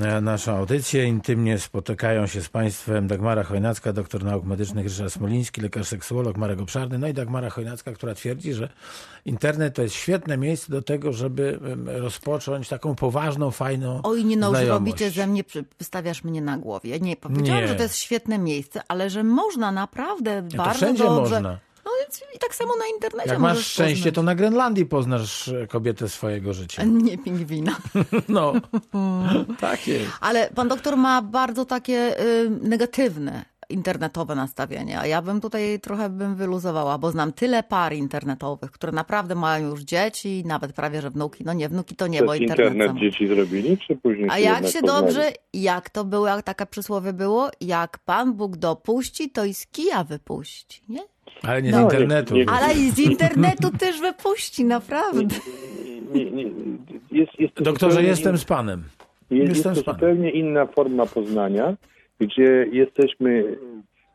e, naszą audycję. Intymnie spotykają się z Państwem Dagmara Chojnacka, doktor nauk medycznych Ryszard Smoliński, lekarz seksuolog Marek Obszarny, no i Dagmara Chojnacka, która twierdzi, że internet to jest świetne miejsce do tego, żeby rozpocząć taką poważną, fajną
Oj, nie no,
znajomość.
robicie ze mnie, wystawiasz mnie na głowie. Nie, powiedziałam,
Nie.
że to jest świetne miejsce, ale że można naprawdę bardzo
wszędzie
dobrze.
można.
Więc i tak samo na internecie
Jak masz szczęście,
poznać.
to na Grenlandii poznasz e, kobietę swojego życia.
Nie pingwina.
No, tak jest.
Ale pan doktor ma bardzo takie y, negatywne internetowe nastawienie, a ja bym tutaj trochę bym wyluzowała, bo znam tyle par internetowych, które naprawdę mają już dzieci, nawet prawie, że wnuki. No nie, wnuki to nie, bo internet,
internet
sam.
dzieci zrobili, czy później
A
się
jak się
poznali?
dobrze, jak to było, jak taka przysłowie było, jak Pan Bóg dopuści, to i z kija wypuści, nie?
Ale nie z
No,
internetu.
nie- nie-
Ale i z internetu też wypuści, naprawdę.
Nie, nie, jest, jest to
Doktorze, jestem
in-
z panem.
Jest, jest
Jestem
to
z panem.
zupełnie inna forma poznania, gdzie jesteśmy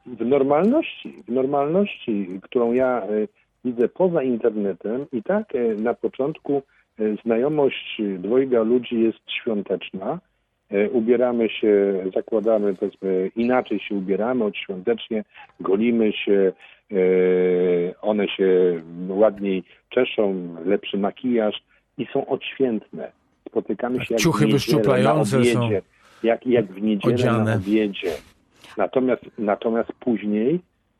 w normalności, w normalności, którą ja e, widzę poza internetem i tak e, na początku e, znajomość dwojga ludzi jest świąteczna. Ubieramy się, zakładamy, powiedzmy, inaczej się ubieramy, odświątecznie, golimy się, one się ładniej czeszą, lepszy makijaż i są odświętne. Spotykamy się jak
Ciuchy
w niedzielę na
są
obiedzie, jak, jak w niedzielę
odziane.
na obiedzie. Natomiast, natomiast później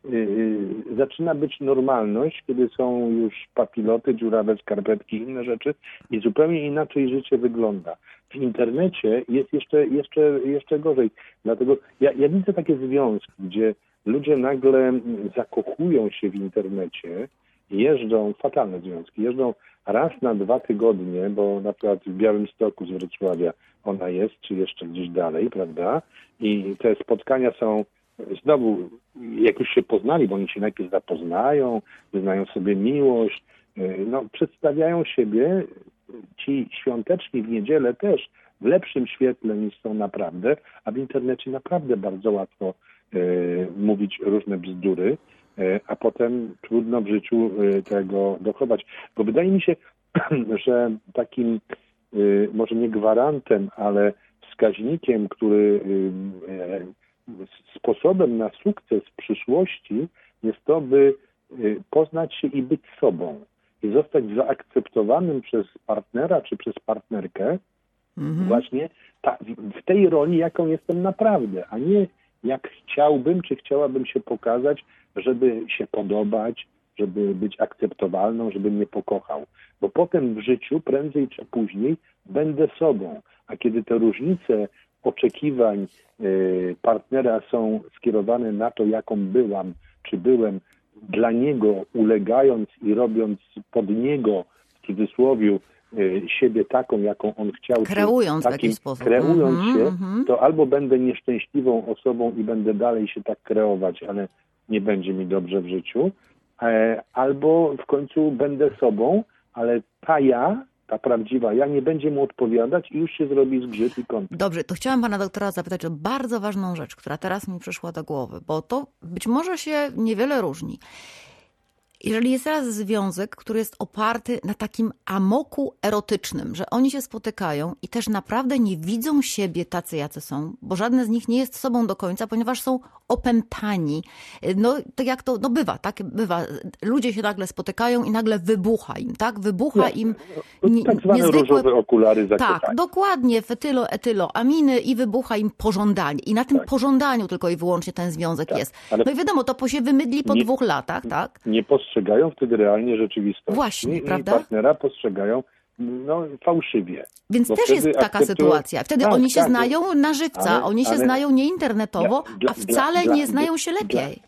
yy, zaczyna być normalność, kiedy są już papiloty, dziurawe skarpetki inne rzeczy i zupełnie inaczej życie wygląda. W internecie jest jeszcze, jeszcze, jeszcze gorzej. Dlatego ja, ja widzę takie związki, gdzie ludzie nagle zakochują się w internecie, jeżdżą, fatalne związki, jeżdżą raz na dwa tygodnie, bo na przykład w Białymstoku z Wrocławia ona jest, czy jeszcze gdzieś dalej, prawda? I te spotkania są znowu, jak już się poznali, bo oni się najpierw zapoznają, wyznają sobie miłość, yy, no, przedstawiają siebie ci świąteczni w niedzielę też w lepszym świetle niż są naprawdę, a w internecie naprawdę bardzo łatwo mówić różne bzdury, yy, a potem trudno w życiu yy, tego dochować. Bo wydaje mi się, że takim może nie gwarantem, ale wskaźnikiem, który sposobem na sukces w przyszłości jest to, by poznać się i być sobą i zostać zaakceptowanym przez partnera czy przez partnerkę
Mhm.
właśnie ta, w tej roli, jaką jestem naprawdę, a nie jak chciałbym czy chciałabym się pokazać, żeby się podobać, żeby być akceptowalną, żeby mnie pokochał. Bo potem w życiu, prędzej czy później, będę sobą. A kiedy te różnice oczekiwań y, partnera są skierowane na to, jaką byłam, czy byłem, dla niego ulegając i robiąc pod niego, w cudzysłowie, siebie taką, jaką on chciał.
Kreując w
takim,
jakiś sposób.
Kreując
Mhm,
się,
mhm.
to albo będę nieszczęśliwą osobą i będę dalej się tak kreować, ale nie będzie mi dobrze w życiu, e, albo w końcu będę sobą, ale ta ja, ta prawdziwa ja nie będzie mu odpowiadać i już się zrobi zgrzyt i kąt.
Dobrze, to chciałam pana doktora zapytać o bardzo ważną rzecz, która teraz mi przyszła do głowy, bo to być może się niewiele różni. Jeżeli jest teraz związek, który jest oparty na takim amoku erotycznym, że oni się spotykają i też naprawdę nie widzą siebie tacy, jacy są, bo żadne z nich nie jest sobą do końca, ponieważ są opętani. No, tak jak to no bywa, tak? Bywa. Ludzie się nagle spotykają i nagle wybucha im, tak? Wybucha im nie,
tak zwane
niezwykłe...
różowe okulary zakochania.
Tak, dokładnie, fetylo, etylo, aminy i wybucha im pożądanie. I na tym pożądaniu tylko i wyłącznie ten związek
Tak,
jest. No i wiadomo, to po się wymydli po
Nie-
dwóch latach, tak?
Nie postrzegają wtedy realnie rzeczywistości.
Właśnie,
I
prawda?
partnera postrzegają no, fałszywie.
Więc też jest taka
akceptują-
sytuacja. Wtedy
Tak,
oni się
tak,
znają na żywca,
ale-
oni się
ale-
znają nie internetowo,
Dla-
a wcale
dla-
nie znają
dla-
się lepiej.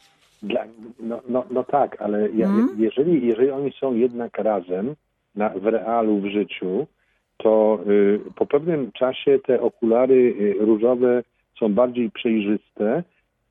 No, no, no tak, ale ja,
Mhm.
jeżeli, jeżeli oni są jednak razem na, w realu, w życiu, to y, po pewnym czasie te okulary y, różowe są bardziej przejrzyste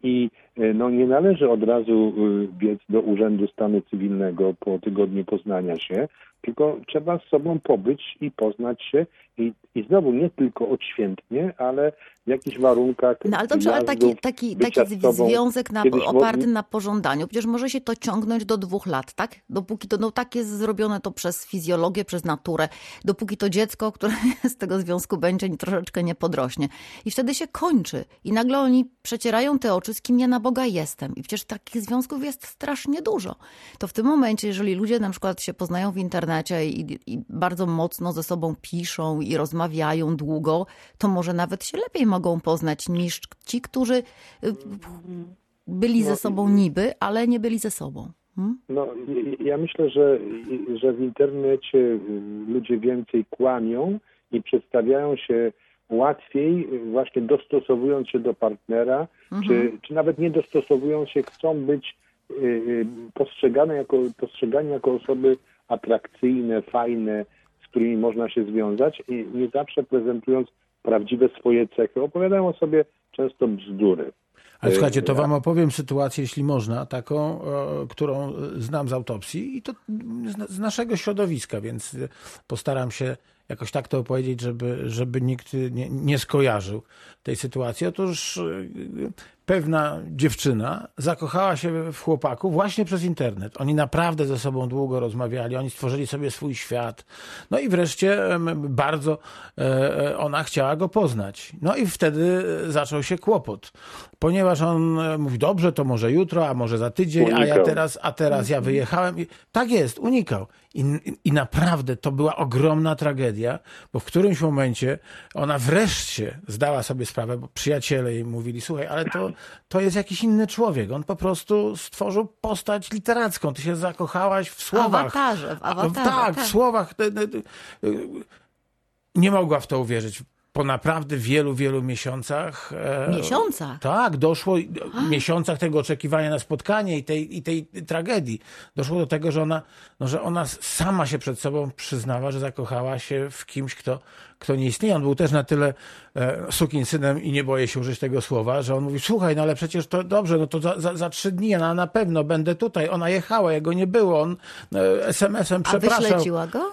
i no, nie należy od razu y, biec do Urzędu Stanu Cywilnego po tygodniu poznania się, tylko trzeba z sobą pobyć i poznać się i, i znowu nie tylko odświętnie, ale w jakichś warunkach
No ale dobrze, ale taki, taki, taki
sobą.
związek na, oparty na pożądaniu, przecież może się to ciągnąć do dwóch lat, tak? Dopóki to, no tak jest zrobione to przez fizjologię, przez naturę, dopóki to dziecko, które z tego związku będzie, troszeczkę nie podrośnie. I wtedy się kończy. I nagle oni przecierają te oczy, z kim ja na Boga jestem. I przecież takich związków jest strasznie dużo. To w tym momencie, jeżeli ludzie na przykład się poznają w internecie i, i bardzo mocno ze sobą piszą i rozmawiają długo, to może nawet się lepiej mogą poznać niż ci, którzy y, byli ze sobą niby, ale nie byli ze sobą. Hmm?
No, ja myślę, że, że w internecie y, ludzie więcej kłamią i przedstawiają się łatwiej, y, właśnie dostosowując się do partnera, czy, czy nawet nie dostosowując się, chcą być y, y, postrzegane jako, postrzegani jako osoby atrakcyjne, fajne, z którymi można się związać i nie zawsze prezentując prawdziwe swoje cechy. Opowiadają o sobie często bzdury.
Ale słuchajcie, to wam opowiem sytuację, jeśli można, taką, którą znam z autopsji i to z, naszego środowiska, więc postaram się jakoś tak to opowiedzieć, żeby, żeby nikt nie, nie skojarzył tej sytuacji. Otóż pewna dziewczyna zakochała się w chłopaku właśnie przez internet. Oni naprawdę ze sobą długo rozmawiali, oni stworzyli sobie swój świat. No i wreszcie bardzo e, ona chciała go poznać. No i wtedy zaczął się kłopot, ponieważ on e, mówi, dobrze, to może jutro, a może za tydzień, a ja
Unikał.
teraz, a teraz ja wyjechałem. I, tak jest, unikał. I, I naprawdę to była ogromna tragedia, bo w którymś momencie ona wreszcie zdała sobie sprawę, bo przyjaciele jej mówili, słuchaj, ale to, to jest jakiś inny człowiek. On po prostu stworzył postać literacką. Ty się zakochałaś w słowach.
awatarze, w awatarze,
tak,
tak.
w słowach. Te- te- Nie mogła w to uwierzyć. Po naprawdę wielu, wielu miesiącach. e,
Miesiącach?
Tak, doszło w miesiącach tego oczekiwania na spotkanie i tej, i tej tragedii. Doszło do tego, że ona, no, że ona sama się przed sobą przyznała, że zakochała się w kimś, kto, kto nie istnieje. On był też na tyle e, sukinsynem i nie boję się użyć tego słowa, że on mówi, słuchaj, no ale przecież to dobrze, no to za, za, za trzy dni na, na pewno będę tutaj. Ona jechała, jego nie było, on e, SMS-em
A
przepraszał.
wyśledziła go?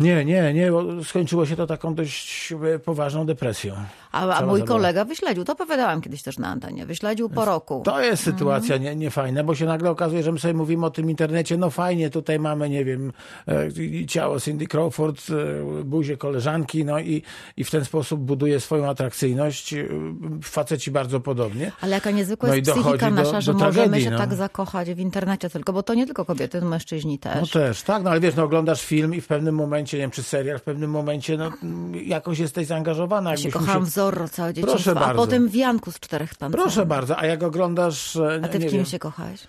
Nie, nie, nie, bo skończyło się to taką dość e, poważną depresją.
A, a mój
zabawa.
kolega wyśledził, to opowiadałem kiedyś też na antenie, wyśledził po roku.
To jest sytuacja nie, niefajna, bo się nagle okazuje, że my sobie mówimy o tym internecie, no fajnie, tutaj mamy, nie wiem, e, ciało Cindy Crawford, e, buzię koleżanki, no i, i w ten sposób buduje swoją atrakcyjność. Faceci bardzo podobnie.
Ale jaka niezwykła
No
jest psychika
do-
nasza, że
do
możemy
tragedii,
się
no.
tak zakochać w internecie tylko, bo to nie tylko kobiety, to mężczyźni też.
No też, tak, no ale wiesz, no oglądasz film i w pewnym momencie, nie wiem, czy serial, w pewnym momencie, no jakoś jesteś zaangażowana.
Ja się kochałam w Zorro całe
Proszę
dzieciństwo, a
bardzo.
potem w Janku z czterech pancerzy.
Proszę bardzo, a jak oglądasz... e,
A ty w kim
wiem,
się kochałeś?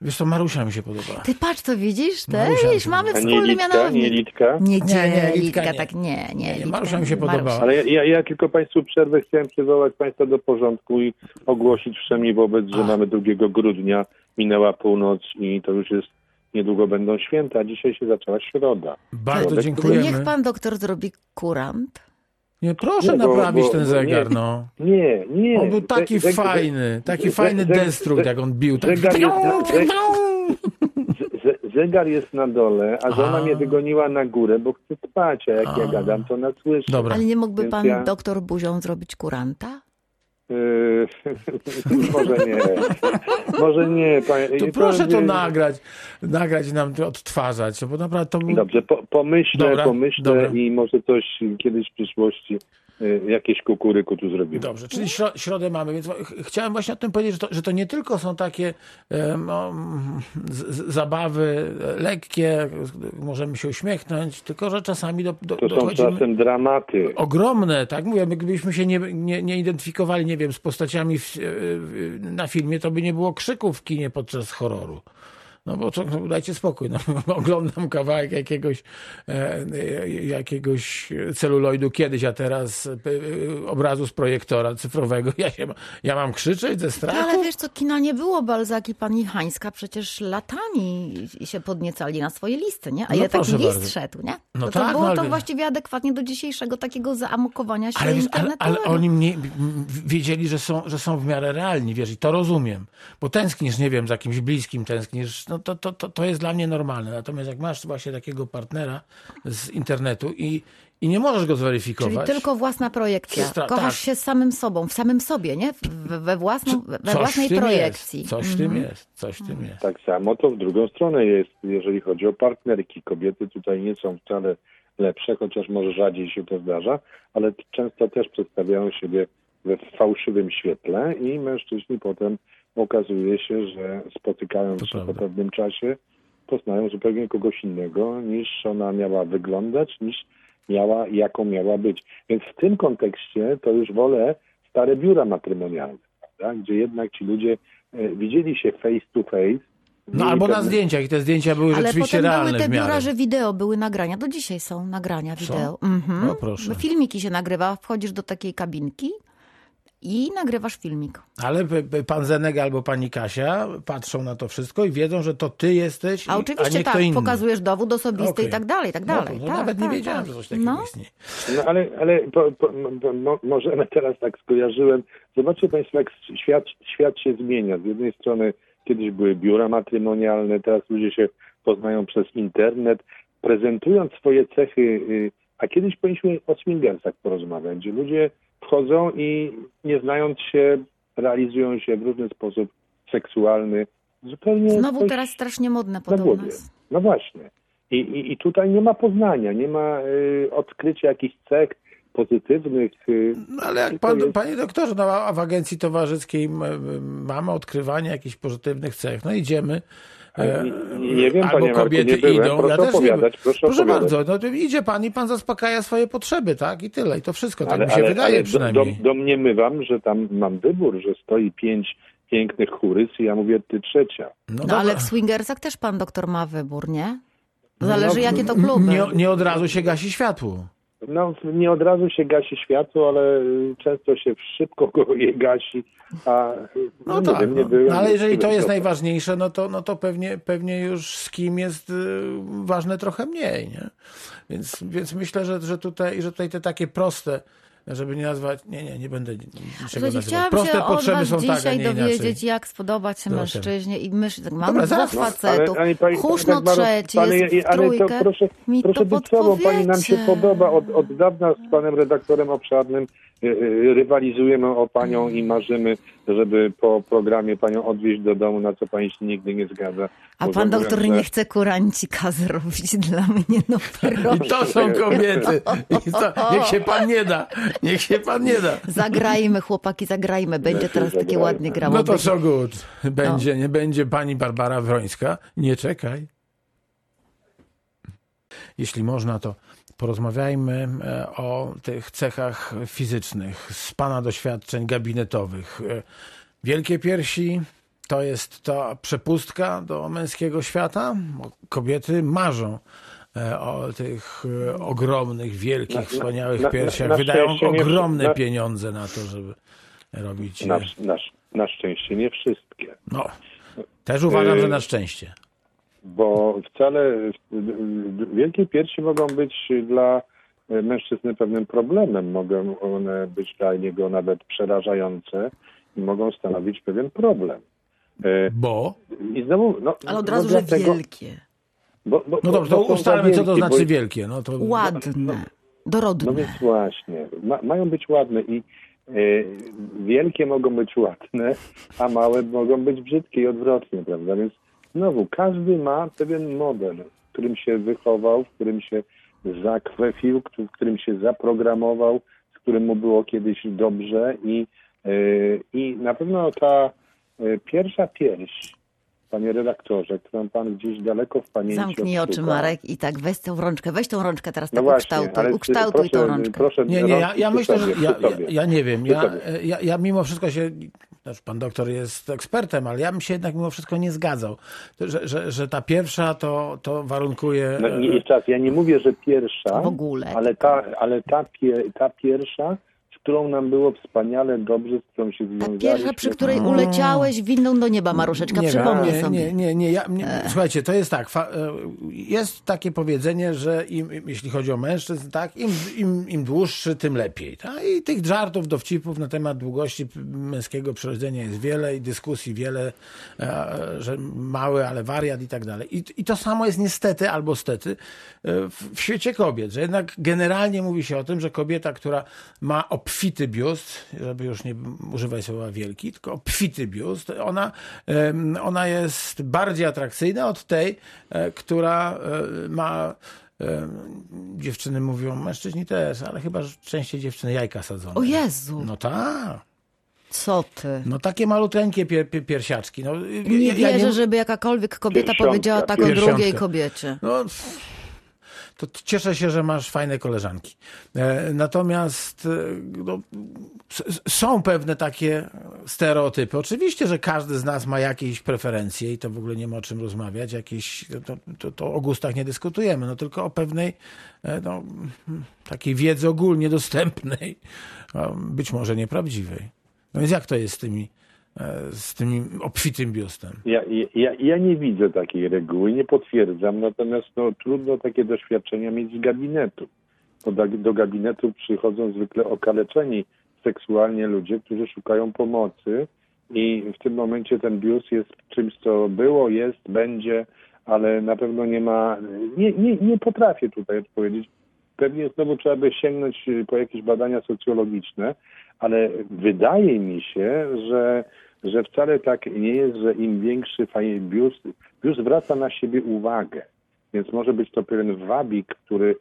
Wiesz co, Marusia mi się podoba.
Ty patrz, to widzisz? Też
się
mamy
A nie
wspólny mianownik.
Nie Litka?
Nie,
Nie, nie, Litka nie.
tak nie, nie.
Nie,
Litka
Marusia mi się
Marusia.
podobała.
Ale ja, ja, ja tylko Państwu przerwę chciałem przywołać Państwa do porządku i ogłosić wszemi wobec, że mamy 2 grudnia, minęła północ i to już jest, niedługo będą święta, a dzisiaj się zaczęła środa.
Bardzo
Niech
dziękujemy.
Niech pan doktor zrobi kurant.
Nie, proszę
Nie, bo-
naprawić
bo-
ten zegar,
nie.
no.
Nie, nie.
On był taki
Ze- ze-
fajny, taki
ze-
fajny
ze-
jak on bił. Tak.
zegar jest Zegar jest na dole, a żona
A.
mnie wygoniła na górę, bo chce spać, a jak ja
A.
gadam, to ona słyszy.
Dobra.
Ale nie mógłby
Więc
pan
ja-
doktor buzią zrobić kuranta?
Yy, może nie. Może nie. Panie,
To proszę to
wie-
nagrać, nagrać i nam to odtwarzać, bo naprawdę to.
Dobrze, po, pomyślę,
Dobra,
pomyślę
dobra.
i może coś kiedyś w przyszłości, jakieś kukuryku tu zrobimy.
Dobrze, czyli śro, środę mamy, więc ch- chciałem właśnie o tym powiedzieć, że to, że to nie tylko są takie em, no, z, zabawy e, lekkie, możemy się uśmiechnąć, tylko że czasami do, do,
To są czasem dramaty.
Ogromne, tak mówię, my gdybyśmy się nie, nie, nie identyfikowali, nie wiem, z postaciami w, na filmie, to by nie było krzyków w kinie podczas horroru. No bo to, no, dajcie spokój, no, oglądam kawałek jakiegoś, e, e, jakiegoś celuloidu kiedyś, a teraz e, e, obrazu z projektora cyfrowego. Ja, się, ja mam krzyczeć ze
No,
strachu?
ale wiesz co, kina nie było, Balzak i pani Hańska przecież latami się podniecali na swoje listy, nie? A
No
ja taki list
bardzo.
szedł, nie?
No
to, to
tak,
było
no
to właściwie adekwatnie do dzisiejszego takiego zaamokowania się
Ale, wiesz, ale,
internetowego.
ale oni mnie, wiedzieli, że są, że są w miarę realni, wiesz, i to rozumiem. Bo tęsknisz, nie wiem, za kimś bliskim, tęsknisz, no to, to, to, to jest dla mnie normalne. Natomiast jak masz właśnie takiego partnera z internetu i, i nie możesz go
Czyli
zweryfikować.
tylko własna projekcja.
Stra-
Kochasz
tak.
się z samym sobą, w samym sobie, nie? We, we, własną, we własnej
w
projekcji.
Jest, coś w tym jest, coś w tym jest.
Tak samo to w drugą stronę jest, jeżeli chodzi o partnerki. Kobiety tutaj nie są wcale lepsze, chociaż może rzadziej się to zdarza, ale często też przedstawiają siebie we fałszywym świetle i mężczyźni potem okazuje się, że spotykając
To
się po
prawda.
pewnym czasie, poznają zupełnie kogoś innego niż ona miała wyglądać, niż miała, jaką miała być. Więc w tym kontekście to już wolę stare biura matrymonialne, prawda? gdzie jednak ci ludzie e, widzieli się face to face.
No
mieli
albo na
pewne-
zdjęciach i te zdjęcia były
Ale
rzeczywiście
potem były
realne
te biura, że wideo były nagrania. Do dzisiaj są nagrania
Są?
wideo. Mhm.
No proszę.
Filmiki się nagrywa, wchodzisz do takiej kabinki i nagrywasz filmik.
Ale pan Zenek albo pani Kasia patrzą na to wszystko i wiedzą, że to ty jesteś, i-
A oczywiście
nie kto
tak,
inny.
pokazujesz dowód osobisty
Okej.
i tak dalej, i tak
No,
dalej.
to
tak,
nawet nie
tak,
wiedziałem,
tak.
że coś takiego
no.
istnieje.
No ale, ale po, po, po, mo, możemy teraz tak skojarzyłem. Zobaczcie Państwo, jak świat, świat się zmienia. Z jednej strony kiedyś były biura matrymonialne, teraz ludzie się poznają przez internet, prezentując swoje cechy. y, A kiedyś powinniśmy o swingersach porozmawiać, gdzie ludzie wchodzą i nie znając się, realizują się w różny sposób seksualny. Zupełnie
Znowu teraz strasznie modne podobno.
No właśnie. I, i, I tutaj nie ma poznania, nie ma y, odkrycia jakichś cech pozytywnych. Y,
No, ale jak pan,
jest-
panie doktorze, no, a w agencji towarzyskiej mamy odkrywanie jakichś pozytywnych cech. No idziemy. e,
Nie- nie wiem,
albo
panie Marku,
kobiety
nie byłem.
idą.
Proszę
ja też nie
opowiadać,
byłem.
proszę
proszę
opowiadać.
bardzo, no idzie pan i pan zaspokaja swoje potrzeby, tak? I tyle. I to wszystko, tak mi się
ale,
wydaje
ale do,
przynajmniej.
do, domniemywam, że tam mam wybór, że stoi pięć pięknych chórys i ja mówię, ty trzecia.
No,
No ale w swingersach też pan doktor ma wybór, nie? Zależy
No,
jakie to kluby.
Nie, nie od razu się gasi światło.
No, nie od razu się gasi światło, ale y, często się szybko go je gasi, a
No,
no,
tak,
wiem, nie
no.
byłem.
No, ale jeżeli to jest najważniejsze, no to, no to pewnie, pewnie już z kim jest y, ważne trochę mniej, nie? Więc, więc myślę, że, że, tutaj, że tutaj te takie proste, żeby nie nazwać, nie, nie, nie będę niczego
Słuchajcie,
nazywał. Proste
się od
potrzeby
was
są tak, a
dzisiaj
nie
dowiedzieć,
inaczej.
jak spodobać się
Proszę.
mężczyźnie i myśl,
Dobra,
mamy
zaraz,
dwóch facetów,
ale pani-
Huszno
tak bardzo-
trzeci,
pani-
jest w
ale to
trójkę,
proszę,
mi
proszę
to
być sobą, pani nam się podoba. Od, od dawna z panem redaktorem obszarnym y, y, rywalizujemy o panią i marzymy, żeby po programie panią odwieźć do domu, na co pani się nigdy nie zgadza.
A pan doktor
że-
nie chce kurancika zrobić dla mnie, no proszę.
I to są kobiety. To, niech się pan nie da. Niech się pan nie da.
Zagrajmy, chłopaki, zagrajmy. Będzie teraz takie ładnie grało.
No to so good. Będzie, nie będzie pani Barbara Wrońska. Nie czekaj. Jeśli można, to porozmawiajmy e, o tych cechach fizycznych z pana doświadczeń gabinetowych. E, Wielkie piersi to jest ta przepustka do męskiego świata. Kobiety marzą e, o tych ogromnych, wielkich,
Na-
wspaniałych
na-
piersiach.
na
Wydają
nie-
ogromne
na-
pieniądze na to, żeby robić.
Na, na, szczęście nie wszystkie.
No, też uważam, że na szczęście.
Bo wcale wielkie piersi mogą być dla mężczyzny pewnym problemem. Mogą one być dla niego nawet przerażające i mogą stanowić pewien problem. Y,
Bo?
I znowu, no,
Ale od
no
razu, że wielkie,
Bo, bo,
No dobrze, to ustalmy, co to znaczy
bo-
wielkie. No to
ładne,
No
dorodne.
więc właśnie, ma, mają być ładne i wielkie mogą być ładne, a małe mogą być brzydkie i odwrotnie, prawda? Więc znowu, każdy ma pewien model, w którym się wychował, w którym się zakwefił, w którym się zaprogramował, z którym mu było kiedyś dobrze i, i na pewno ta pierwsza pierś, panie redaktorze, którą pan gdzieś daleko w pamięci
Zamknij oczy. Marek, i tak weź tą rączkę, weź tą rączkę teraz
No
tak
właśnie,
ukształtuj,
ale
ukształtuj
proszę,
tą rączkę.
Proszę
Nie, nie, ja, ja myślę, że ja, ja, ja nie wiem. Ja, ja, ja mimo wszystko się, pan doktor jest ekspertem, ale ja bym się jednak mimo wszystko nie zgadzał, że, że, że ta pierwsza to, to warunkuje...
No, nie, raz, ja nie mówię, że pierwsza,
W ogóle.
ale ta, ale ta, pie, ta pierwsza, którą nam było wspaniale dobrze, z którą się
Ta
związaliśmy.
pierwsza, przy której uleciałeś windą do nieba, Maruszeczka,
Nie,
przypomnij
nie,
sobie.
Nie, nie, nie. Ja, nie Słuchajcie, to jest tak. E, jest takie powiedzenie, że im, jeśli chodzi o mężczyzn, tak, im, im, im dłuższy, tym lepiej. Tak? I tych żartów, dowcipów na temat długości męskiego przyrodzenia jest wiele i dyskusji wiele, e, że mały, ale wariat i tak dalej. I, I to samo jest niestety albo stety e, w, w świecie kobiet, że jednak generalnie mówi się o tym, że kobieta, która ma obfity biust, żeby już nie używać słowa wielki, tylko obfity biust, ona, ona jest bardziej atrakcyjna od tej, e, która e, ma e, dziewczyny mówią, mężczyźni też, ale chyba częściej dziewczyny jajka sadzone.
O Jezu,
No tak.
co ty?
No takie maluteńkie pier, pier, piersiaczki. No,
Nie
ja- ja
wierzę, żeby jakakolwiek kobieta
Piersionka,
powiedziała tak o drugiej kobiecie.
No, to cieszę się, że masz fajne koleżanki. E, Natomiast e, no, są pewne takie stereotypy. Oczywiście, że każdy z nas ma jakieś preferencje i to w ogóle nie ma o czym rozmawiać. Jakieś, to, to, to o gustach nie dyskutujemy, no tylko o pewnej e, no, takiej wiedzy ogólnie dostępnej, być może nieprawdziwej. No więc jak to jest z tymi, z tym obfitym biustem?
Ja, ja, ja nie widzę takiej reguły, nie potwierdzam, natomiast no, trudno takie doświadczenia mieć z gabinetu. Do, do gabinetu przychodzą zwykle okaleczeni seksualnie ludzie, którzy szukają pomocy i w tym momencie ten biust jest czymś, co było, jest, będzie, ale na pewno nie ma, nie, nie, nie potrafię tutaj odpowiedzieć. Pewnie znowu trzeba by sięgnąć po jakieś badania socjologiczne, ale wydaje mi się, że, że wcale tak nie jest, że im większy biust, biust zwraca na siebie uwagę. Więc może być to pewien wabik, który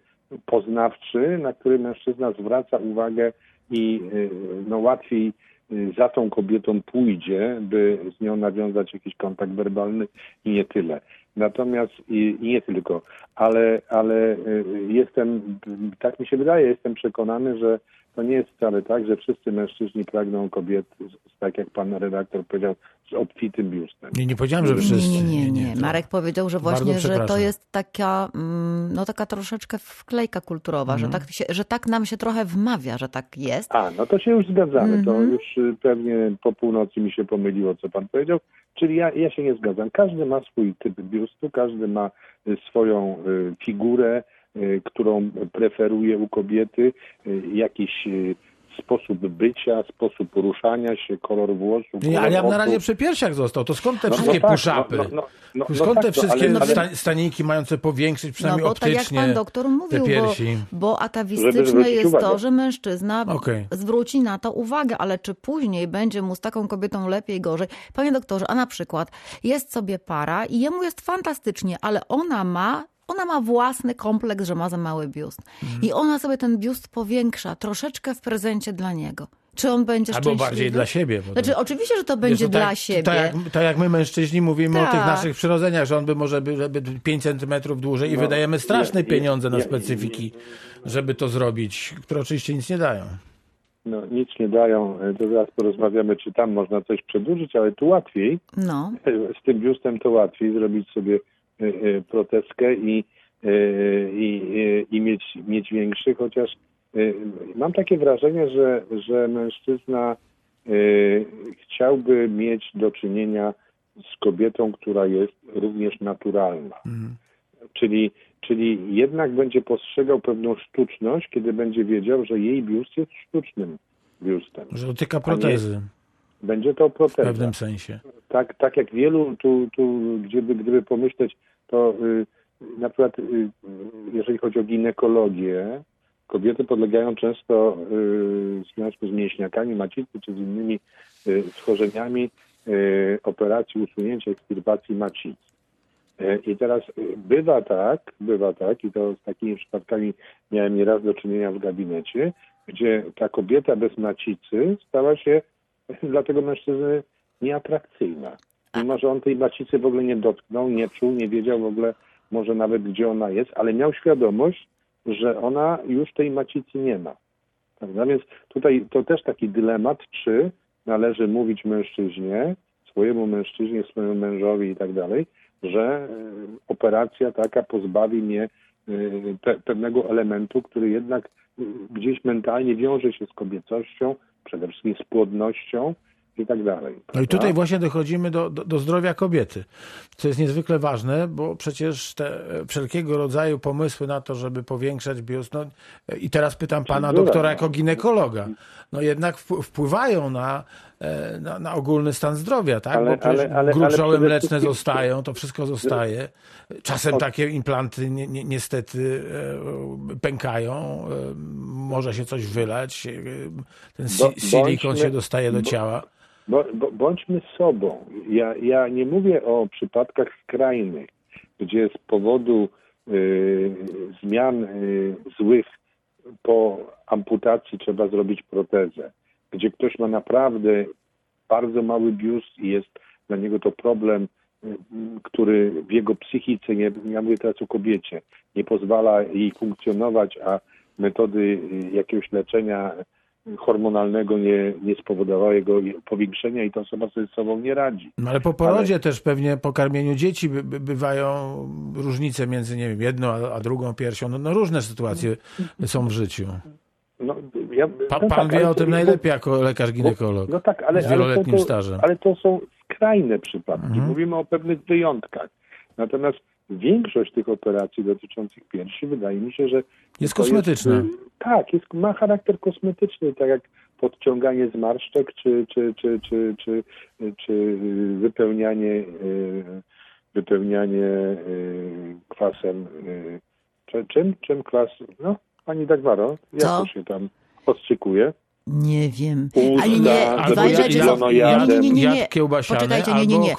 poznawczy, na który mężczyzna zwraca uwagę i y, no, łatwiej y, za tą kobietą pójdzie, by z nią nawiązać jakiś kontakt werbalny i nie tyle. Natomiast i, i nie tylko, ale, ale y, jestem, tak mi się wydaje, jestem przekonany, że to nie jest wcale tak, że wszyscy mężczyźni pragną kobiet, tak jak pan redaktor powiedział, z obfitym biustem.
Nie, nie powiedziałem, że wszyscy.
Nie, nie, nie, nie. Marek powiedział, że właśnie, że to jest taka, mm, no taka troszeczkę wklejka kulturowa,
Mhm.
że, tak się, że tak nam się trochę wmawia, że tak jest.
A, no to się już zgadzamy. To
Mhm.
już y, pewnie po północy mi się pomyliło, co pan powiedział. Czyli ja, ja się nie zgadzam. Każdy ma swój typ biustu, każdy ma y, swoją y, figurę, y, którą preferuje u kobiety, jakiś sposób bycia, sposób poruszania się, kolor włosów.
Nie, ale ja bym na razie przy piersiach został. To skąd te
No, no
wszystkie
tak,
puszapy?
no, no, no, no, no
skąd
tak,
te
no,
wszystkie
ale-
sta- staniki mające powiększyć
No
przynajmniej
bo tak jak
optycznie
pan doktor mówił, bo,
piersi?
bo
Żeby
atawistyczne jest
uwagę.
to, że mężczyzna
Okej.
zwróci na to uwagę, ale czy później będzie mu z taką kobietą lepiej, gorzej? Panie doktorze, a na przykład jest sobie para i jemu jest fantastycznie, ale ona ma ona ma własny kompleks, że ma za mały biust.
Mhm.
I ona sobie ten biust powiększa troszeczkę w prezencie dla niego. Czy on będzie
Albo
szczęśliwy?
bardziej dla siebie. bo to-
Znaczy, oczywiście, że to
Wiesz,
będzie
no tak-
dla siebie.
Tak jak, tak jak my mężczyźni mówimy o tych
Tak.
naszych przyrodzeniach, że on by może by, żeby 5 centymetrów dłużej i
No,
wydajemy straszne
ja- ja-
pieniądze na
ja-
specyfiki, żeby to zrobić, które oczywiście nic nie dają.
No, nic nie dają. To zaraz porozmawiamy, czy tam można coś przedłużyć, ale tu łatwiej.
No.
z tym biustem to łatwiej zrobić sobie y, y, protezkę i, y, i, i mieć, mieć większy, chociaż mam takie wrażenie, że, że mężczyzna chciałby mieć do czynienia z kobietą, która jest również naturalna. Czyli, czyli jednak będzie postrzegał pewną sztuczność, kiedy będzie wiedział, że jej biust jest sztucznym biustem.
Że dotyka protezy
Będzie to
w
proteza
pewnym sensie.
tak, tak jak wielu tu, tu gdyby, gdyby pomyśleć, to y, na przykład y, jeżeli chodzi o ginekologię, kobiety podlegają często y, w związku z mięśniakami macicy czy z innymi y, schorzeniami y, operacji usunięcia ekstirpacji macicy. Y, I teraz y, bywa tak, bywa tak, i to z takimi przypadkami miałem nieraz do czynienia w gabinecie, gdzie ta kobieta bez macicy stała się dla tego mężczyzny nieatrakcyjna. Mimo, że on tej macicy w ogóle nie dotknął, nie czuł, nie wiedział w ogóle może nawet gdzie ona jest, ale miał świadomość, że ona już tej macicy nie ma. Prawda? Więc tutaj to też taki dylemat, czy należy mówić mężczyźnie, swojemu mężczyźnie, swojemu mężowi i tak dalej, że e, operacja taka pozbawi mnie e, pe pewnego elementu, który jednak e, gdzieś mentalnie wiąże się z kobiecością, przede wszystkim z płodnością i tak dalej.
No i tutaj
prawda?
właśnie dochodzimy do, do, do zdrowia kobiety, co jest niezwykle ważne, bo przecież te wszelkiego rodzaju pomysły na to, żeby powiększać biust, no i teraz pytam pana doktora
no.
jako ginekologa, no jednak wpł- wpływają na, e, na, na ogólny stan zdrowia, tak?
Ale-
bo
ale- ale-
gruczoły mleczne zostają, to wszystko zostaje. Czasem takie implanty ni, ni, niestety e, pękają, e, może się coś wylać, e, ten si, silikon
bądźmy-
się dostaje do ciała.
Bądźmy sobą. Ja, ja nie mówię o przypadkach skrajnych, gdzie z powodu y, zmian y, złych po amputacji trzeba zrobić protezę, gdzie ktoś ma naprawdę bardzo mały biust i jest dla niego to problem, y, który w jego psychice, nie, ja mówię teraz o kobiecie, nie pozwala jej funkcjonować, a metody y, jakiegoś leczenia hormonalnego nie, nie spowodowały jego powiększenia i ta osoba sobie z sobą nie radzi.
No ale po porodzie też pewnie po karmieniu dzieci by, by, bywają różnice między, nie wiem, jedną a, a drugą piersią. No, no różne sytuacje są w życiu.
No, ja,
Pa,
no
pan
tak,
wie
ale
o tym najlepiej jako lekarz ginekolog.
No tak, ale,
z
ale,
wieloletnim
to, to,
stażem.
ale to są skrajne przypadki.
Mhm.
Mówimy o pewnych wyjątkach. Natomiast większość tych operacji dotyczących piersi wydaje mi się, że
Jest kosmetyczna.
Jest, y, tak, jest, ma charakter kosmetyczny, tak jak podciąganie zmarszczek, czy, czy, czy, czy, czy, czy y, wypełnianie, y, wypełnianie y, kwasem. czy- Czym? Czym kwas? No, pani Dagmaro, jak
Co?
to się tam ostrzykuje?
Nie wiem.
Usta,
Ale nie,
jad-
rzeczy są. Nie, nie, nie, nie, Poczekajcie, nie, nie, nie.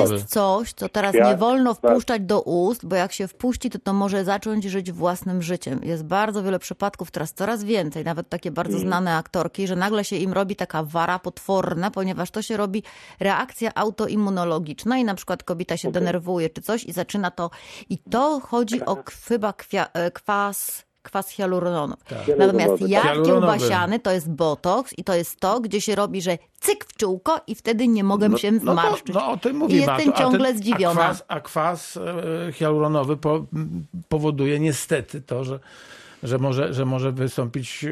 Jest coś, co teraz nie wolno
tak.
wpuszczać do ust, bo jak się wpuści, to to może zacząć żyć własnym życiem. Jest bardzo wiele przypadków, teraz coraz więcej, nawet takie bardzo
Mm.
znane aktorki, że nagle się im robi taka wara potworna, ponieważ to się robi reakcja autoimmunologiczna i na przykład kobieta się denerwuje czy coś i zaczyna to. I to chodzi o chyba kwia, e, kwas. Kwas hialuronowy. Natomiast
Hialuronowy,
jad
tak.
kiełbasiany to jest botoks i to jest to, gdzie się robi, że cyk w czółko i wtedy nie mogę się
No,
zmarszczyć.
no o tym
I
mówimy.
jestem
a to- a
ciągle
ten-
zdziwiona.
A kwas, a kwas e, hialuronowy po, powoduje niestety to, że, że, może, że może wystąpić e,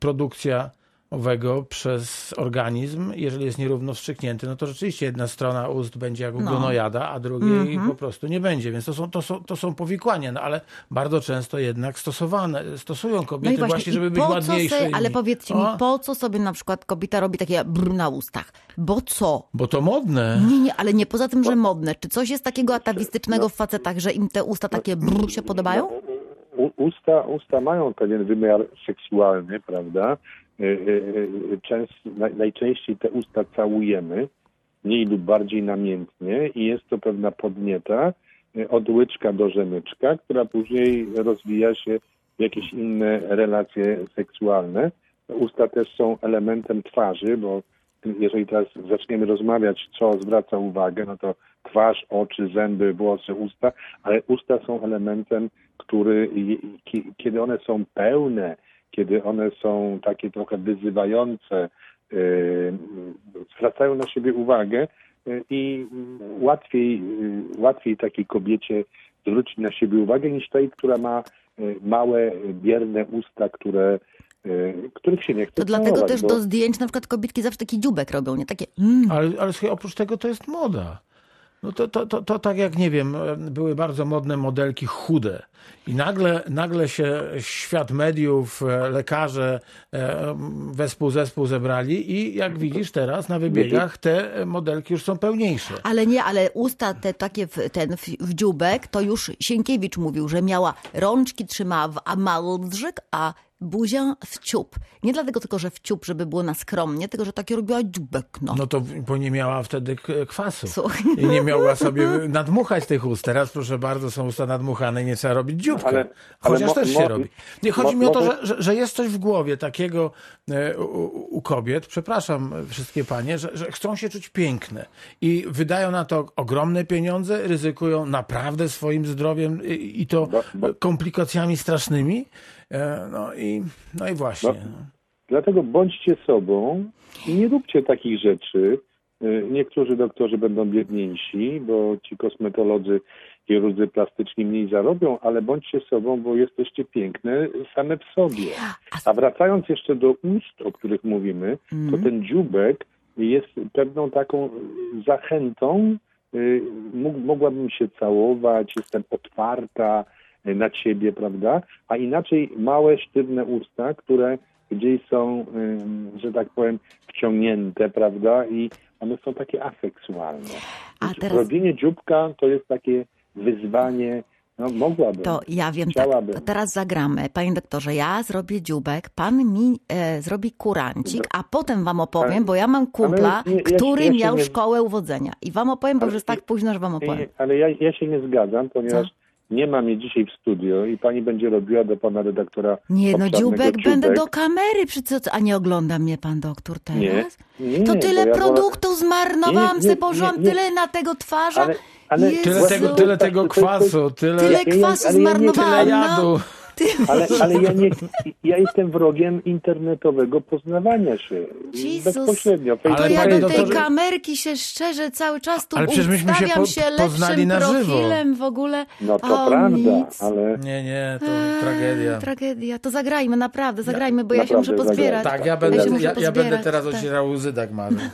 produkcja owego przez organizm, jeżeli jest nierówno wstrzyknięty, no to rzeczywiście jedna strona ust będzie jak u
No.
glonojada, a drugiej
Mhm.
po prostu nie będzie. Więc to są, to są, to są powikłania, no ale bardzo często jednak stosowane, stosują
No
kobiety
i właśnie,
właśnie, żeby być
po co
ładniejsze.
sobie, ale powiedzcie mi,
O,
po co sobie na przykład kobieta robi takie brr na ustach? Bo co?
Bo to modne.
Nie, nie, ale nie poza tym, że modne. Czy coś jest takiego atawistycznego w facetach, że im te usta takie brr się podobają?
U, usta, usta mają pewien wymiar seksualny, prawda? Y, y, y, Częst, naj, najczęściej te usta całujemy, mniej lub bardziej namiętnie i jest to pewna podnieta od łyczka do rzemyczka, która później rozwija się w jakieś inne relacje seksualne. Usta też są elementem twarzy, bo jeżeli teraz zaczniemy rozmawiać, co zwraca uwagę, no to twarz, oczy, zęby, włosy, usta, ale usta są elementem, który, kiedy one są pełne, kiedy one są takie trochę wyzywające, yy, zwracają na siebie uwagę yy, i łatwiej, yy, łatwiej takiej kobiecie zwrócić na siebie uwagę niż tej, która ma małe, bierne usta, które, których się nie chce
To dlatego też
bo-
do zdjęć na przykład kobietki zawsze taki dziubek robią, nie takie mm.
Ale, ale słuchaj, oprócz tego to jest moda. No to, to, to, to tak jak, nie wiem, były bardzo modne modelki chude i nagle, nagle się świat mediów, e, lekarze, e, wespół zespół zebrali i jak widzisz teraz na wybiegach te modelki już są pełniejsze.
Ale nie, ale usta te takie, w, ten w, w dziubek, to już Sienkiewicz mówił, że miała rączki trzymała w amaldrzyk, a buzię w ciup. Nie dlatego tylko, że w ciup, żeby było na skromnie, tylko, że takie robiła dziubek, no.
No to bo nie miała wtedy kwasu
Słuchaj.
i nie mogła sobie nadmuchać tych ust. Teraz proszę bardzo, są usta nadmuchane i nie trzeba robić dzióbka.
Ale- ale
Chociaż
mo-
też się
mo-
robi. Nie, chodzi
mo-
mi o to, że, że, że jest coś w głowie takiego e, u, u kobiet, przepraszam wszystkie panie, że, że chcą się czuć piękne i wydają na to ogromne pieniądze, ryzykują naprawdę swoim zdrowiem i, i to komplikacjami strasznymi. E, No i, no i właśnie.
Bo- Dlatego bądźcie sobą i nie róbcie takich rzeczy. Y, Niektórzy doktorzy będą biedniejsi, bo ci kosmetolodzy i różni plastyczni mniej zarobią, ale bądźcie sobą, bo jesteście piękne same w sobie. A wracając jeszcze do ust, o których mówimy, to ten dziubek jest pewną taką zachętą. mógł- Mogłabym się całować, jestem otwarta na ciebie, prawda? A inaczej małe, sztywne usta, które gdzieś są, że tak powiem, wciągnięte, prawda? I one są takie aseksualne.
A teraz-
Robienie dzióbka to jest takie wyzwanie, no mogłabym.
To ja wiem, tak,
Chciałabym.
to teraz zagramy. Panie doktorze, ja zrobię dziubek, pan mi e, zrobi kurancik, a potem wam opowiem,
Ale-
bo ja mam kumpla,
nie, ja się-
który
ja się
miał
nie-
szkołę uwodzenia. I wam opowiem, bo
Ale
już jest tak późno, że wam opowiem.
Ale ja, ja się nie zgadzam, ponieważ nie ma mnie dzisiaj w studio i pani będzie robiła do pana redaktora
Nie, no dziubek
dziubek.
będę do kamery, a nie ogląda mnie pan doktor teraz?
Nie,
to
nie,
tyle
bo ja
zmarnowałam,
Nie,
sobie
nie,
położyłam tyle na tego twarza.
Ale- ale-.
Tyle tego, tyle tego
To- to- to-
kwasu, tyle,
Tyle kwasu
nie-
tyle
zmarnowałam.
jadu.
No.
Ale, ale ja, nie, ja jestem wrogiem internetowego poznawania się.
Jezus.
Bezpośrednio.
Ale
To ja do tej
doktorze-
kamerki się szczerze cały czas tu
Ale przecież myśmy się
ustawiam
po-
się lepszym
na żywo.
profilem w ogóle.
No to
O,
prawda,
nic.
ale
Nie, nie, to
Eee,
tragedia.
Tragedia. To zagrajmy, naprawdę, zagrajmy, bo ja się muszę
naprawdę
pozbierać.
Tak, ja będę, ja, ja będę teraz
tak.
ocierał łzy tak marzę.